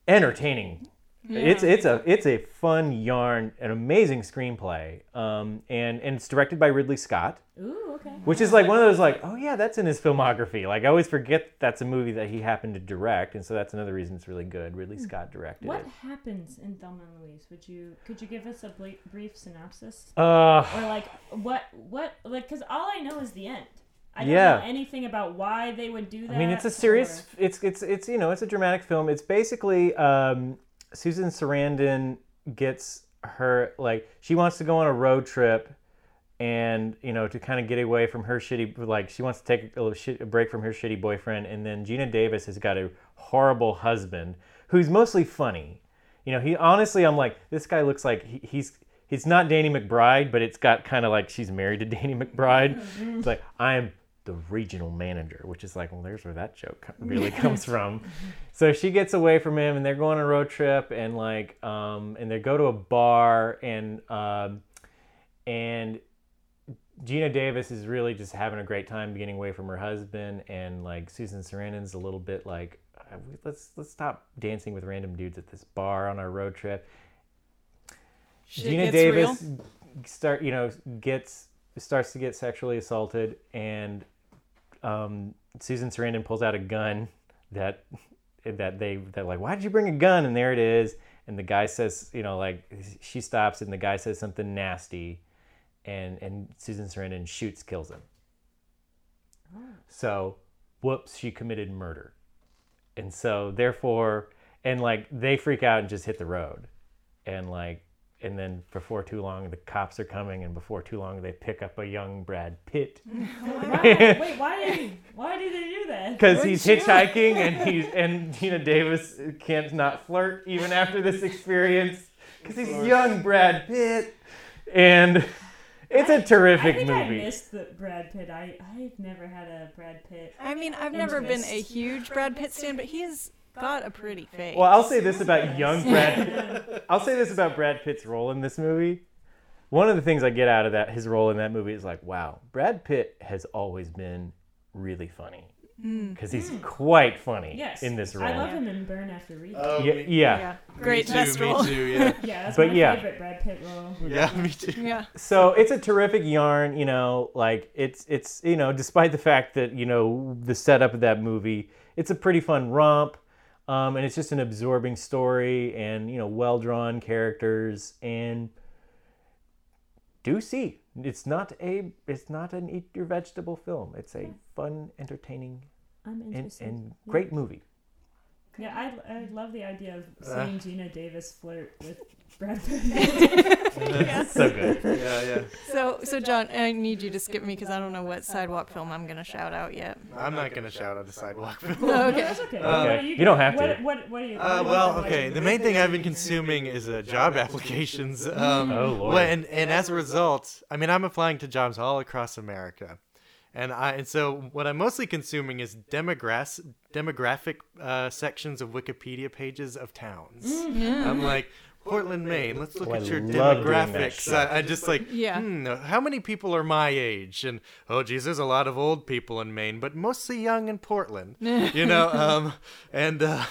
entertaining. It's it's a it's a fun yarn, an amazing screenplay, um, and and it's directed by Ridley Scott, Ooh, okay. which is like one of those like, oh yeah, that's in his filmography. Like I always forget that's a movie that he happened to direct, and so that's another reason it's really good. Ridley Scott directed What it. happens in Thelma and Louise? Would you could you give us a bl- brief synopsis, Uh, or like what what like? Because all I know is the end. I don't Yeah. know anything about why they would do that. I mean, it's a serious. or- It's it's it's you know it's a dramatic film. It's basically um, Susan Sarandon gets her like she wants to go on a road trip, and you know to kind of get away from her shitty like she wants to take a, little shit, a break from her shitty boyfriend, and then Geena Davis has got a horrible husband who's mostly funny. You know, he honestly, I'm like this guy looks like he, he's. He's not Danny McBride, but it's got kind of like she's married to Danny McBride. It's like I'm the regional manager, which is like, well, there's where that joke really comes from. So she gets away from him, and they're going on a road trip, and like, um, and they go to a bar, and um, and Geena Davis is really just having a great time getting away from her husband, and like Susan Sarandon's a little bit like, "Uh, let's let's stop dancing with random dudes at this bar on our road trip. Shit Geena Davis real. start you know gets starts to get sexually assaulted, and um, Susan Sarandon pulls out a gun that that they that like why did you bring a gun? And there it is. And the guy says you know like she stops and the guy says something nasty and and Susan Sarandon shoots kills him. So whoops she committed murder. And so therefore and like they freak out and just hit the road. And like and then before too long the cops are coming and before too long they pick up a young brad pitt. Why- wait, why did why did they do that? because he's hitchhiking and he's and Geena Davis can't not flirt even after this experience because he's young Brad Pitt, and it's a I terrific I think I missed the Brad Pitt. I I've never had a Brad Pitt. I mean, I've never been a huge Brad Pitt stan, but he's got a pretty face. Well, I'll say this about young Brad. I'll say this about Brad Pitt's role in this movie. One of the things I get out of that his role in that movie is like, wow, Brad Pitt has always been really funny mm. because he's mm. quite funny Yes, in this role. I love him in Burn After Reading. Oh, Yeah, me- yeah. yeah, great me best too, role. Me too, yeah. yeah, that's But my yeah. favorite Brad Pitt role. yeah, me too. Yeah, so it's a terrific yarn you know like it's it's you know despite the fact that you know the setup of that movie it's a pretty fun romp um, and it's just an absorbing story and you know well drawn characters and do see it's not a it's not an eat your vegetable film. It's a fun entertaining and, and great movie Yeah, I, I love the idea of Uh. seeing Geena Davis flirt with Brad Pitt. so good Yeah, yeah. So, so John, I need you to skip me because I don't know what sidewalk film I'm gonna shout out yet. I'm not gonna shout out a sidewalk film. Oh, okay. That's okay. Uh, What are you don't have to. What, what are you? Uh, well, okay. The main thing I've been consuming is uh, job applications. Um, Oh, Lord. well, and and as a result, I mean, I'm applying to jobs all across America, and I and so what I'm mostly consuming is demographic demographic uh, sections of Wikipedia pages of towns. I'm like. Portland, Maine. Let's look Oh, I at your love doing that demographics. I, I just like, Yeah. hmm, how many people are my age? And oh, geez, there's a lot of old people in Maine, but mostly young in Portland. you know, um, and uh,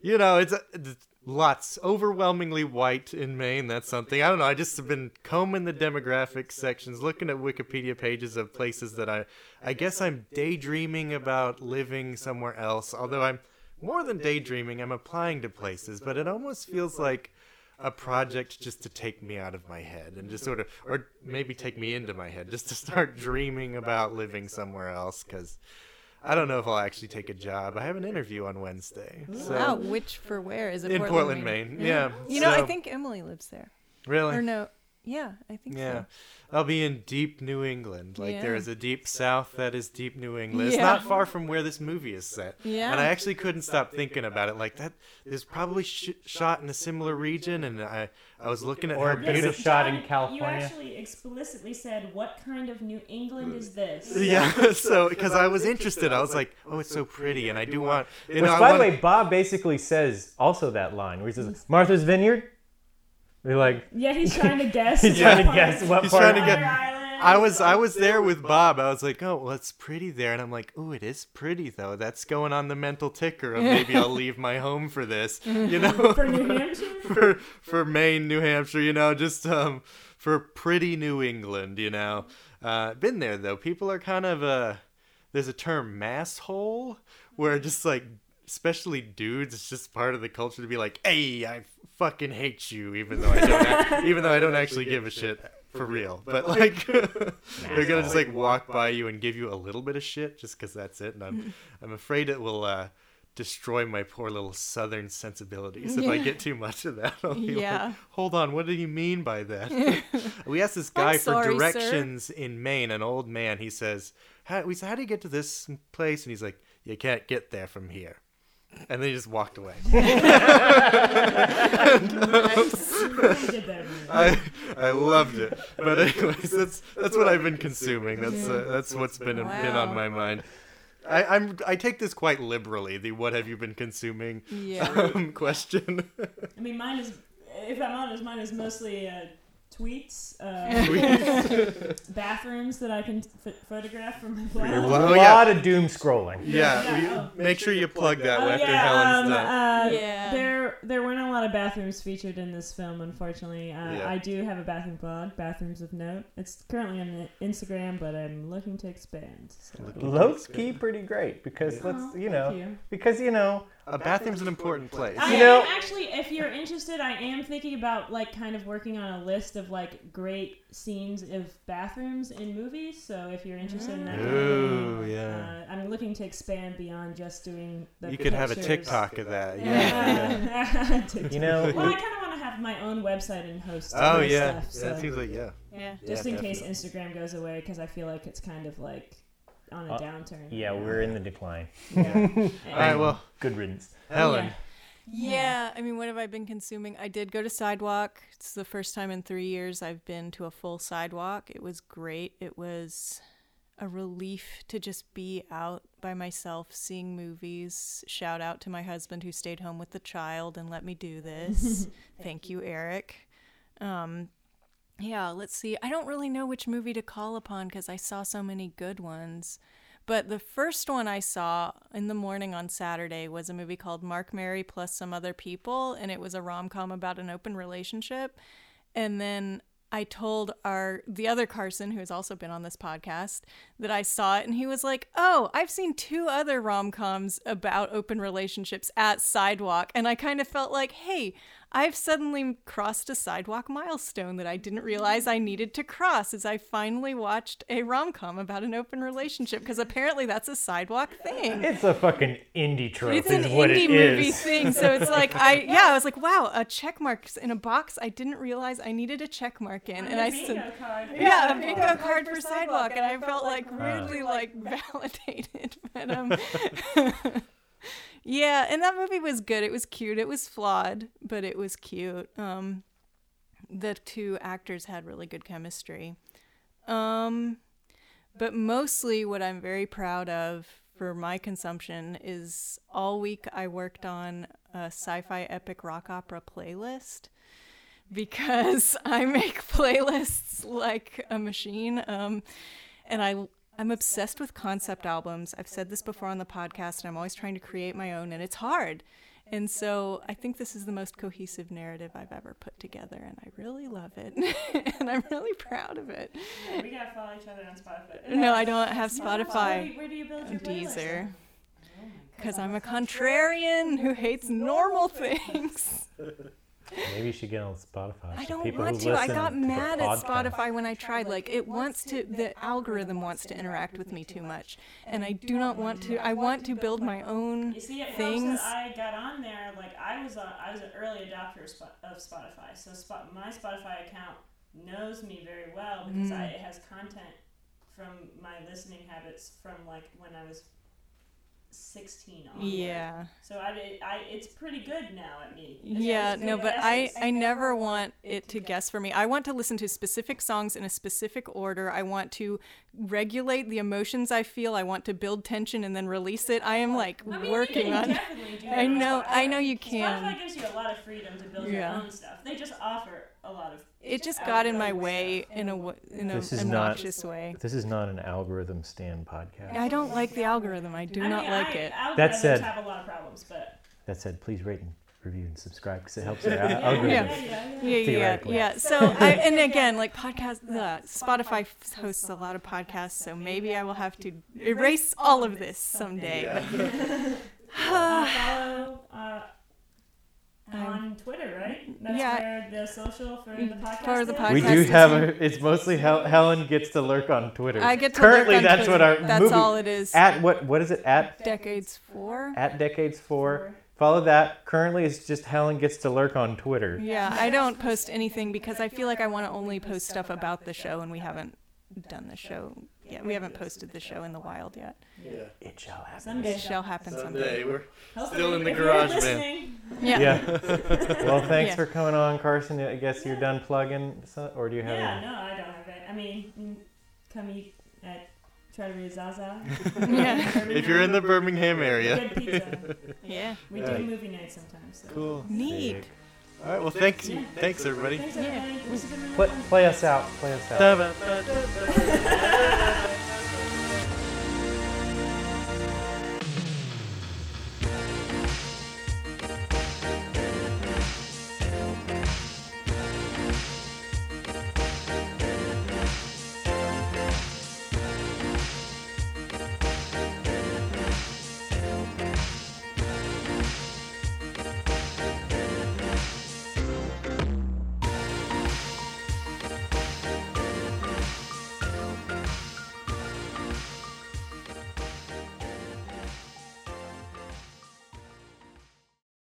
you know, it's, it's lots, overwhelmingly white in Maine. That's something. I don't know. I just have been combing the demographic sections, looking at Wikipedia pages of places that I, I guess I'm daydreaming about living somewhere else. Although I'm more than daydreaming, I'm applying to places, but it almost feels like a project just to take me out of my head and just sort of, or maybe take me into my head, just to start dreaming about living somewhere else. Because I don't know if I'll actually take a job. I have an interview on Wednesday. So Wow, which for where is it? in Portland, Maine. Yeah. You know, I think Emily lives there. really. Or no, yeah, I think Yeah. so. I'll be in deep New England. Like there Yeah. is a deep south that is deep New England. It's Yeah. not far from where this movie is set. Yeah. And I actually couldn't stop thinking about it. Like that is probably sh- shot in a similar region and I I was looking at Or how a bit of beautiful shot in California. You actually explicitly said, "What kind of New England is this?" Yeah, so because I was interested, I was like, "Oh, it's so pretty," and I do want. You Which, know, I by the wanna- way, Bob basically says also that line where he says, mm-hmm. Martha's Vineyard? They're like, Yeah, he's trying to guess. he's what trying to part- guess what He's part. trying to Fire get- Island. I was I was there with Bob. I was like, oh, well, it's pretty there, and I'm like, oh, it is pretty though. That's going on the mental ticker of maybe I'll leave my home for this, you know, for New Hampshire. for for Maine, New Hampshire, you know, just um for pretty New England, you know. Uh, been there though. People are kind of uh, there's a term mass hole where just like especially dudes, it's just part of the culture to be like, hey, I fucking hate you, even though I don't, even though I don't actually give a shit for real. But like, they're gonna just like walk by you and give you a little bit of shit just because that's it. And I'm, I'm afraid it will uh, destroy my poor little southern sensibilities if I get too much of that. I'll be Yeah. like, hold on, what did he mean by that? we asked this guy for sorry, sir. directions in Maine, an old man. He says, how, we said, how do you get to this place? And he's like, you can't get there from here. And then he just walked away. Really did that really. I I loved it. But anyways, that's that's what I've been consuming. That's uh, that's what's been been on my mind. I, I'm I take this quite liberally. The what have you been consuming Yeah. um, question. I mean, mine is, if I'm honest, mine is mostly uh, tweets, uh, bathrooms that I can ph photograph from my A blog. Well, lot yeah. of doom scrolling. yeah, Yeah, we- oh. make sure you plug that Oh, after yeah, Helen's um, done. uh, Yeah. There, there weren't a lot of bathrooms featured in this film, unfortunately. Uh, Yeah. I do have a bathroom blog, Bathrooms of Note. It's currently on Instagram, but I'm looking to expand. So. Low key pretty great because Oh, let's, you know, you. because, you know, A bathroom's an important place. I You know- am actually, if you're interested, I am thinking about like kind of working on a list of like great scenes of bathrooms in movies. So if you're interested in that, kind of Ooh, thing, yeah. uh, I'm looking to expand beyond just doing the. You could have a. TikTok of that. Yeah. yeah. TikTok. you know, Well, I kind of want to have my own website and host. Oh yeah, stuff, yeah. It so seems like yeah. Yeah. just yeah, in case. Instagram goes away, because I feel like it's kind of like on a Uh, downturn. yeah, we're in the decline. Yeah. All right, well, Good riddance. Helen. Yeah, I mean, what have I been consuming? I did go to Sidewalk. It's the first time in three years I've been to a full sidewalk. It was great. It was a relief to just be out by myself seeing movies. Shout out to my husband who stayed home with the child and let me do this. Thank you, Eric. Um, yeah, let's see. I don't really know which movie to call upon because I saw so many good ones. But the first one I saw in the morning on Saturday was a movie called Mark Mary plus some other people, and it was a rom com about an open relationship. And then I told our the other Carson, who has also been on this podcast, that I saw it, and he was like, "Oh, I've seen two other rom coms about open relationships at Sidewalk," and I kind of felt like, "Hey, I've suddenly crossed a sidewalk milestone that I didn't realize I needed to cross." As I finally watched a rom com about an open relationship, because apparently that's a sidewalk thing. It's a fucking indie trope. It's an is what indie it movie is. thing, so it's like I yeah, I was like, wow, a check mark in a box. I didn't realize I needed a check mark in, and I said, yeah, a bingo card for sidewalk, and I felt like really like validated. But um, yeah, and that movie was good. It was cute. It was flawed, but it was cute. Um, the two actors had really good chemistry. Um, but mostly what I'm very proud of for my consumption is all week I worked on a sci-fi epic rock opera playlist because I make playlists like a machine. Um, and I I'm obsessed with concept albums. I've said this before on the podcast, and I'm always trying to create my own, and it's hard. And so I think this is the most cohesive narrative I've ever put together, and I really love it. and I'm really proud of it. Yeah, we gotta follow each other on Spotify. No, I don't have No, Where do, Spotify. where do you build your? Deezer. Oh because I'm a contrarian who hates normal things. Maybe you should get on Spotify. I don't people want who to. I got mad at podcast- Spotify when I tried. Like, it wants to, the algorithm wants to interact with me too much. And I do not want to. I want to build my own You see, it things. I got on there. Like I was, a, I was an early adopter of, Spotify, so Spot, my Spotify account knows me very well because I, Mm. it has content from my listening habits from like when I was sixteen on. Yeah. So I, I, it's pretty good now at me. It's- Yeah, no, but I. I never want it to guess for me. I want to listen to specific songs in a specific order. I want to regulate the emotions I feel. I want to build tension and then release it. I am like I mean, working on I know-. I know you can. Spotify gives you a lot of freedom to build Yeah. your own stuff. They just offer a lot of. It just got in my algorithm way stuff. in a w- in a This is not- obnoxious way. This is not an algorithm stand podcast. I don't like the algorithm. I do I not mean, like I, it. Algorithms That said- have a lot of problems, but That said, please rate and review and subscribe because it helps our yeah, algorithm. yeah, Yeah. yeah, yeah. Yeah, yeah, So, I, and again, like podcast, uh, Spotify hosts a lot of podcasts, so maybe I will have to erase all of this someday. Uh, follow uh, Um, on Twitter, right? That's yeah. where the social for the mm, podcast. For the is? podcast. We do have a. It's mostly Hel- Helen gets to lurk on Twitter. I get to Currently, lurk on that's what our That's movie all it is. at what what is it at Decades four. at decades four. Follow that. Currently, it's just Helen gets to lurk on Twitter. Yeah, I don't post anything because I feel like I want to only post stuff about the show, and we haven't done the show yet. We haven't posted the show in the wild yet. Yeah. It shall happen. Someday. It shall happen Someday someday. we're Hopefully, still in the if you're garage band. listening, Yeah. Yeah. well, thanks Yeah. for coming on, Carson. I guess you're done plugging, so- or do you have? Yeah, any- no, I don't have it. I mean, mm, come eat at Trattoria Zaza. Yeah. If you're in the Birmingham area. Good pizza. Yeah. We Right. do movie night sometimes. So. Cool. Neat. All right. Well, thanks. Yeah. Thanks, everybody. Yeah. everybody. This has been really Play, play us out. Play us out. Da-ba-ba-da-ba.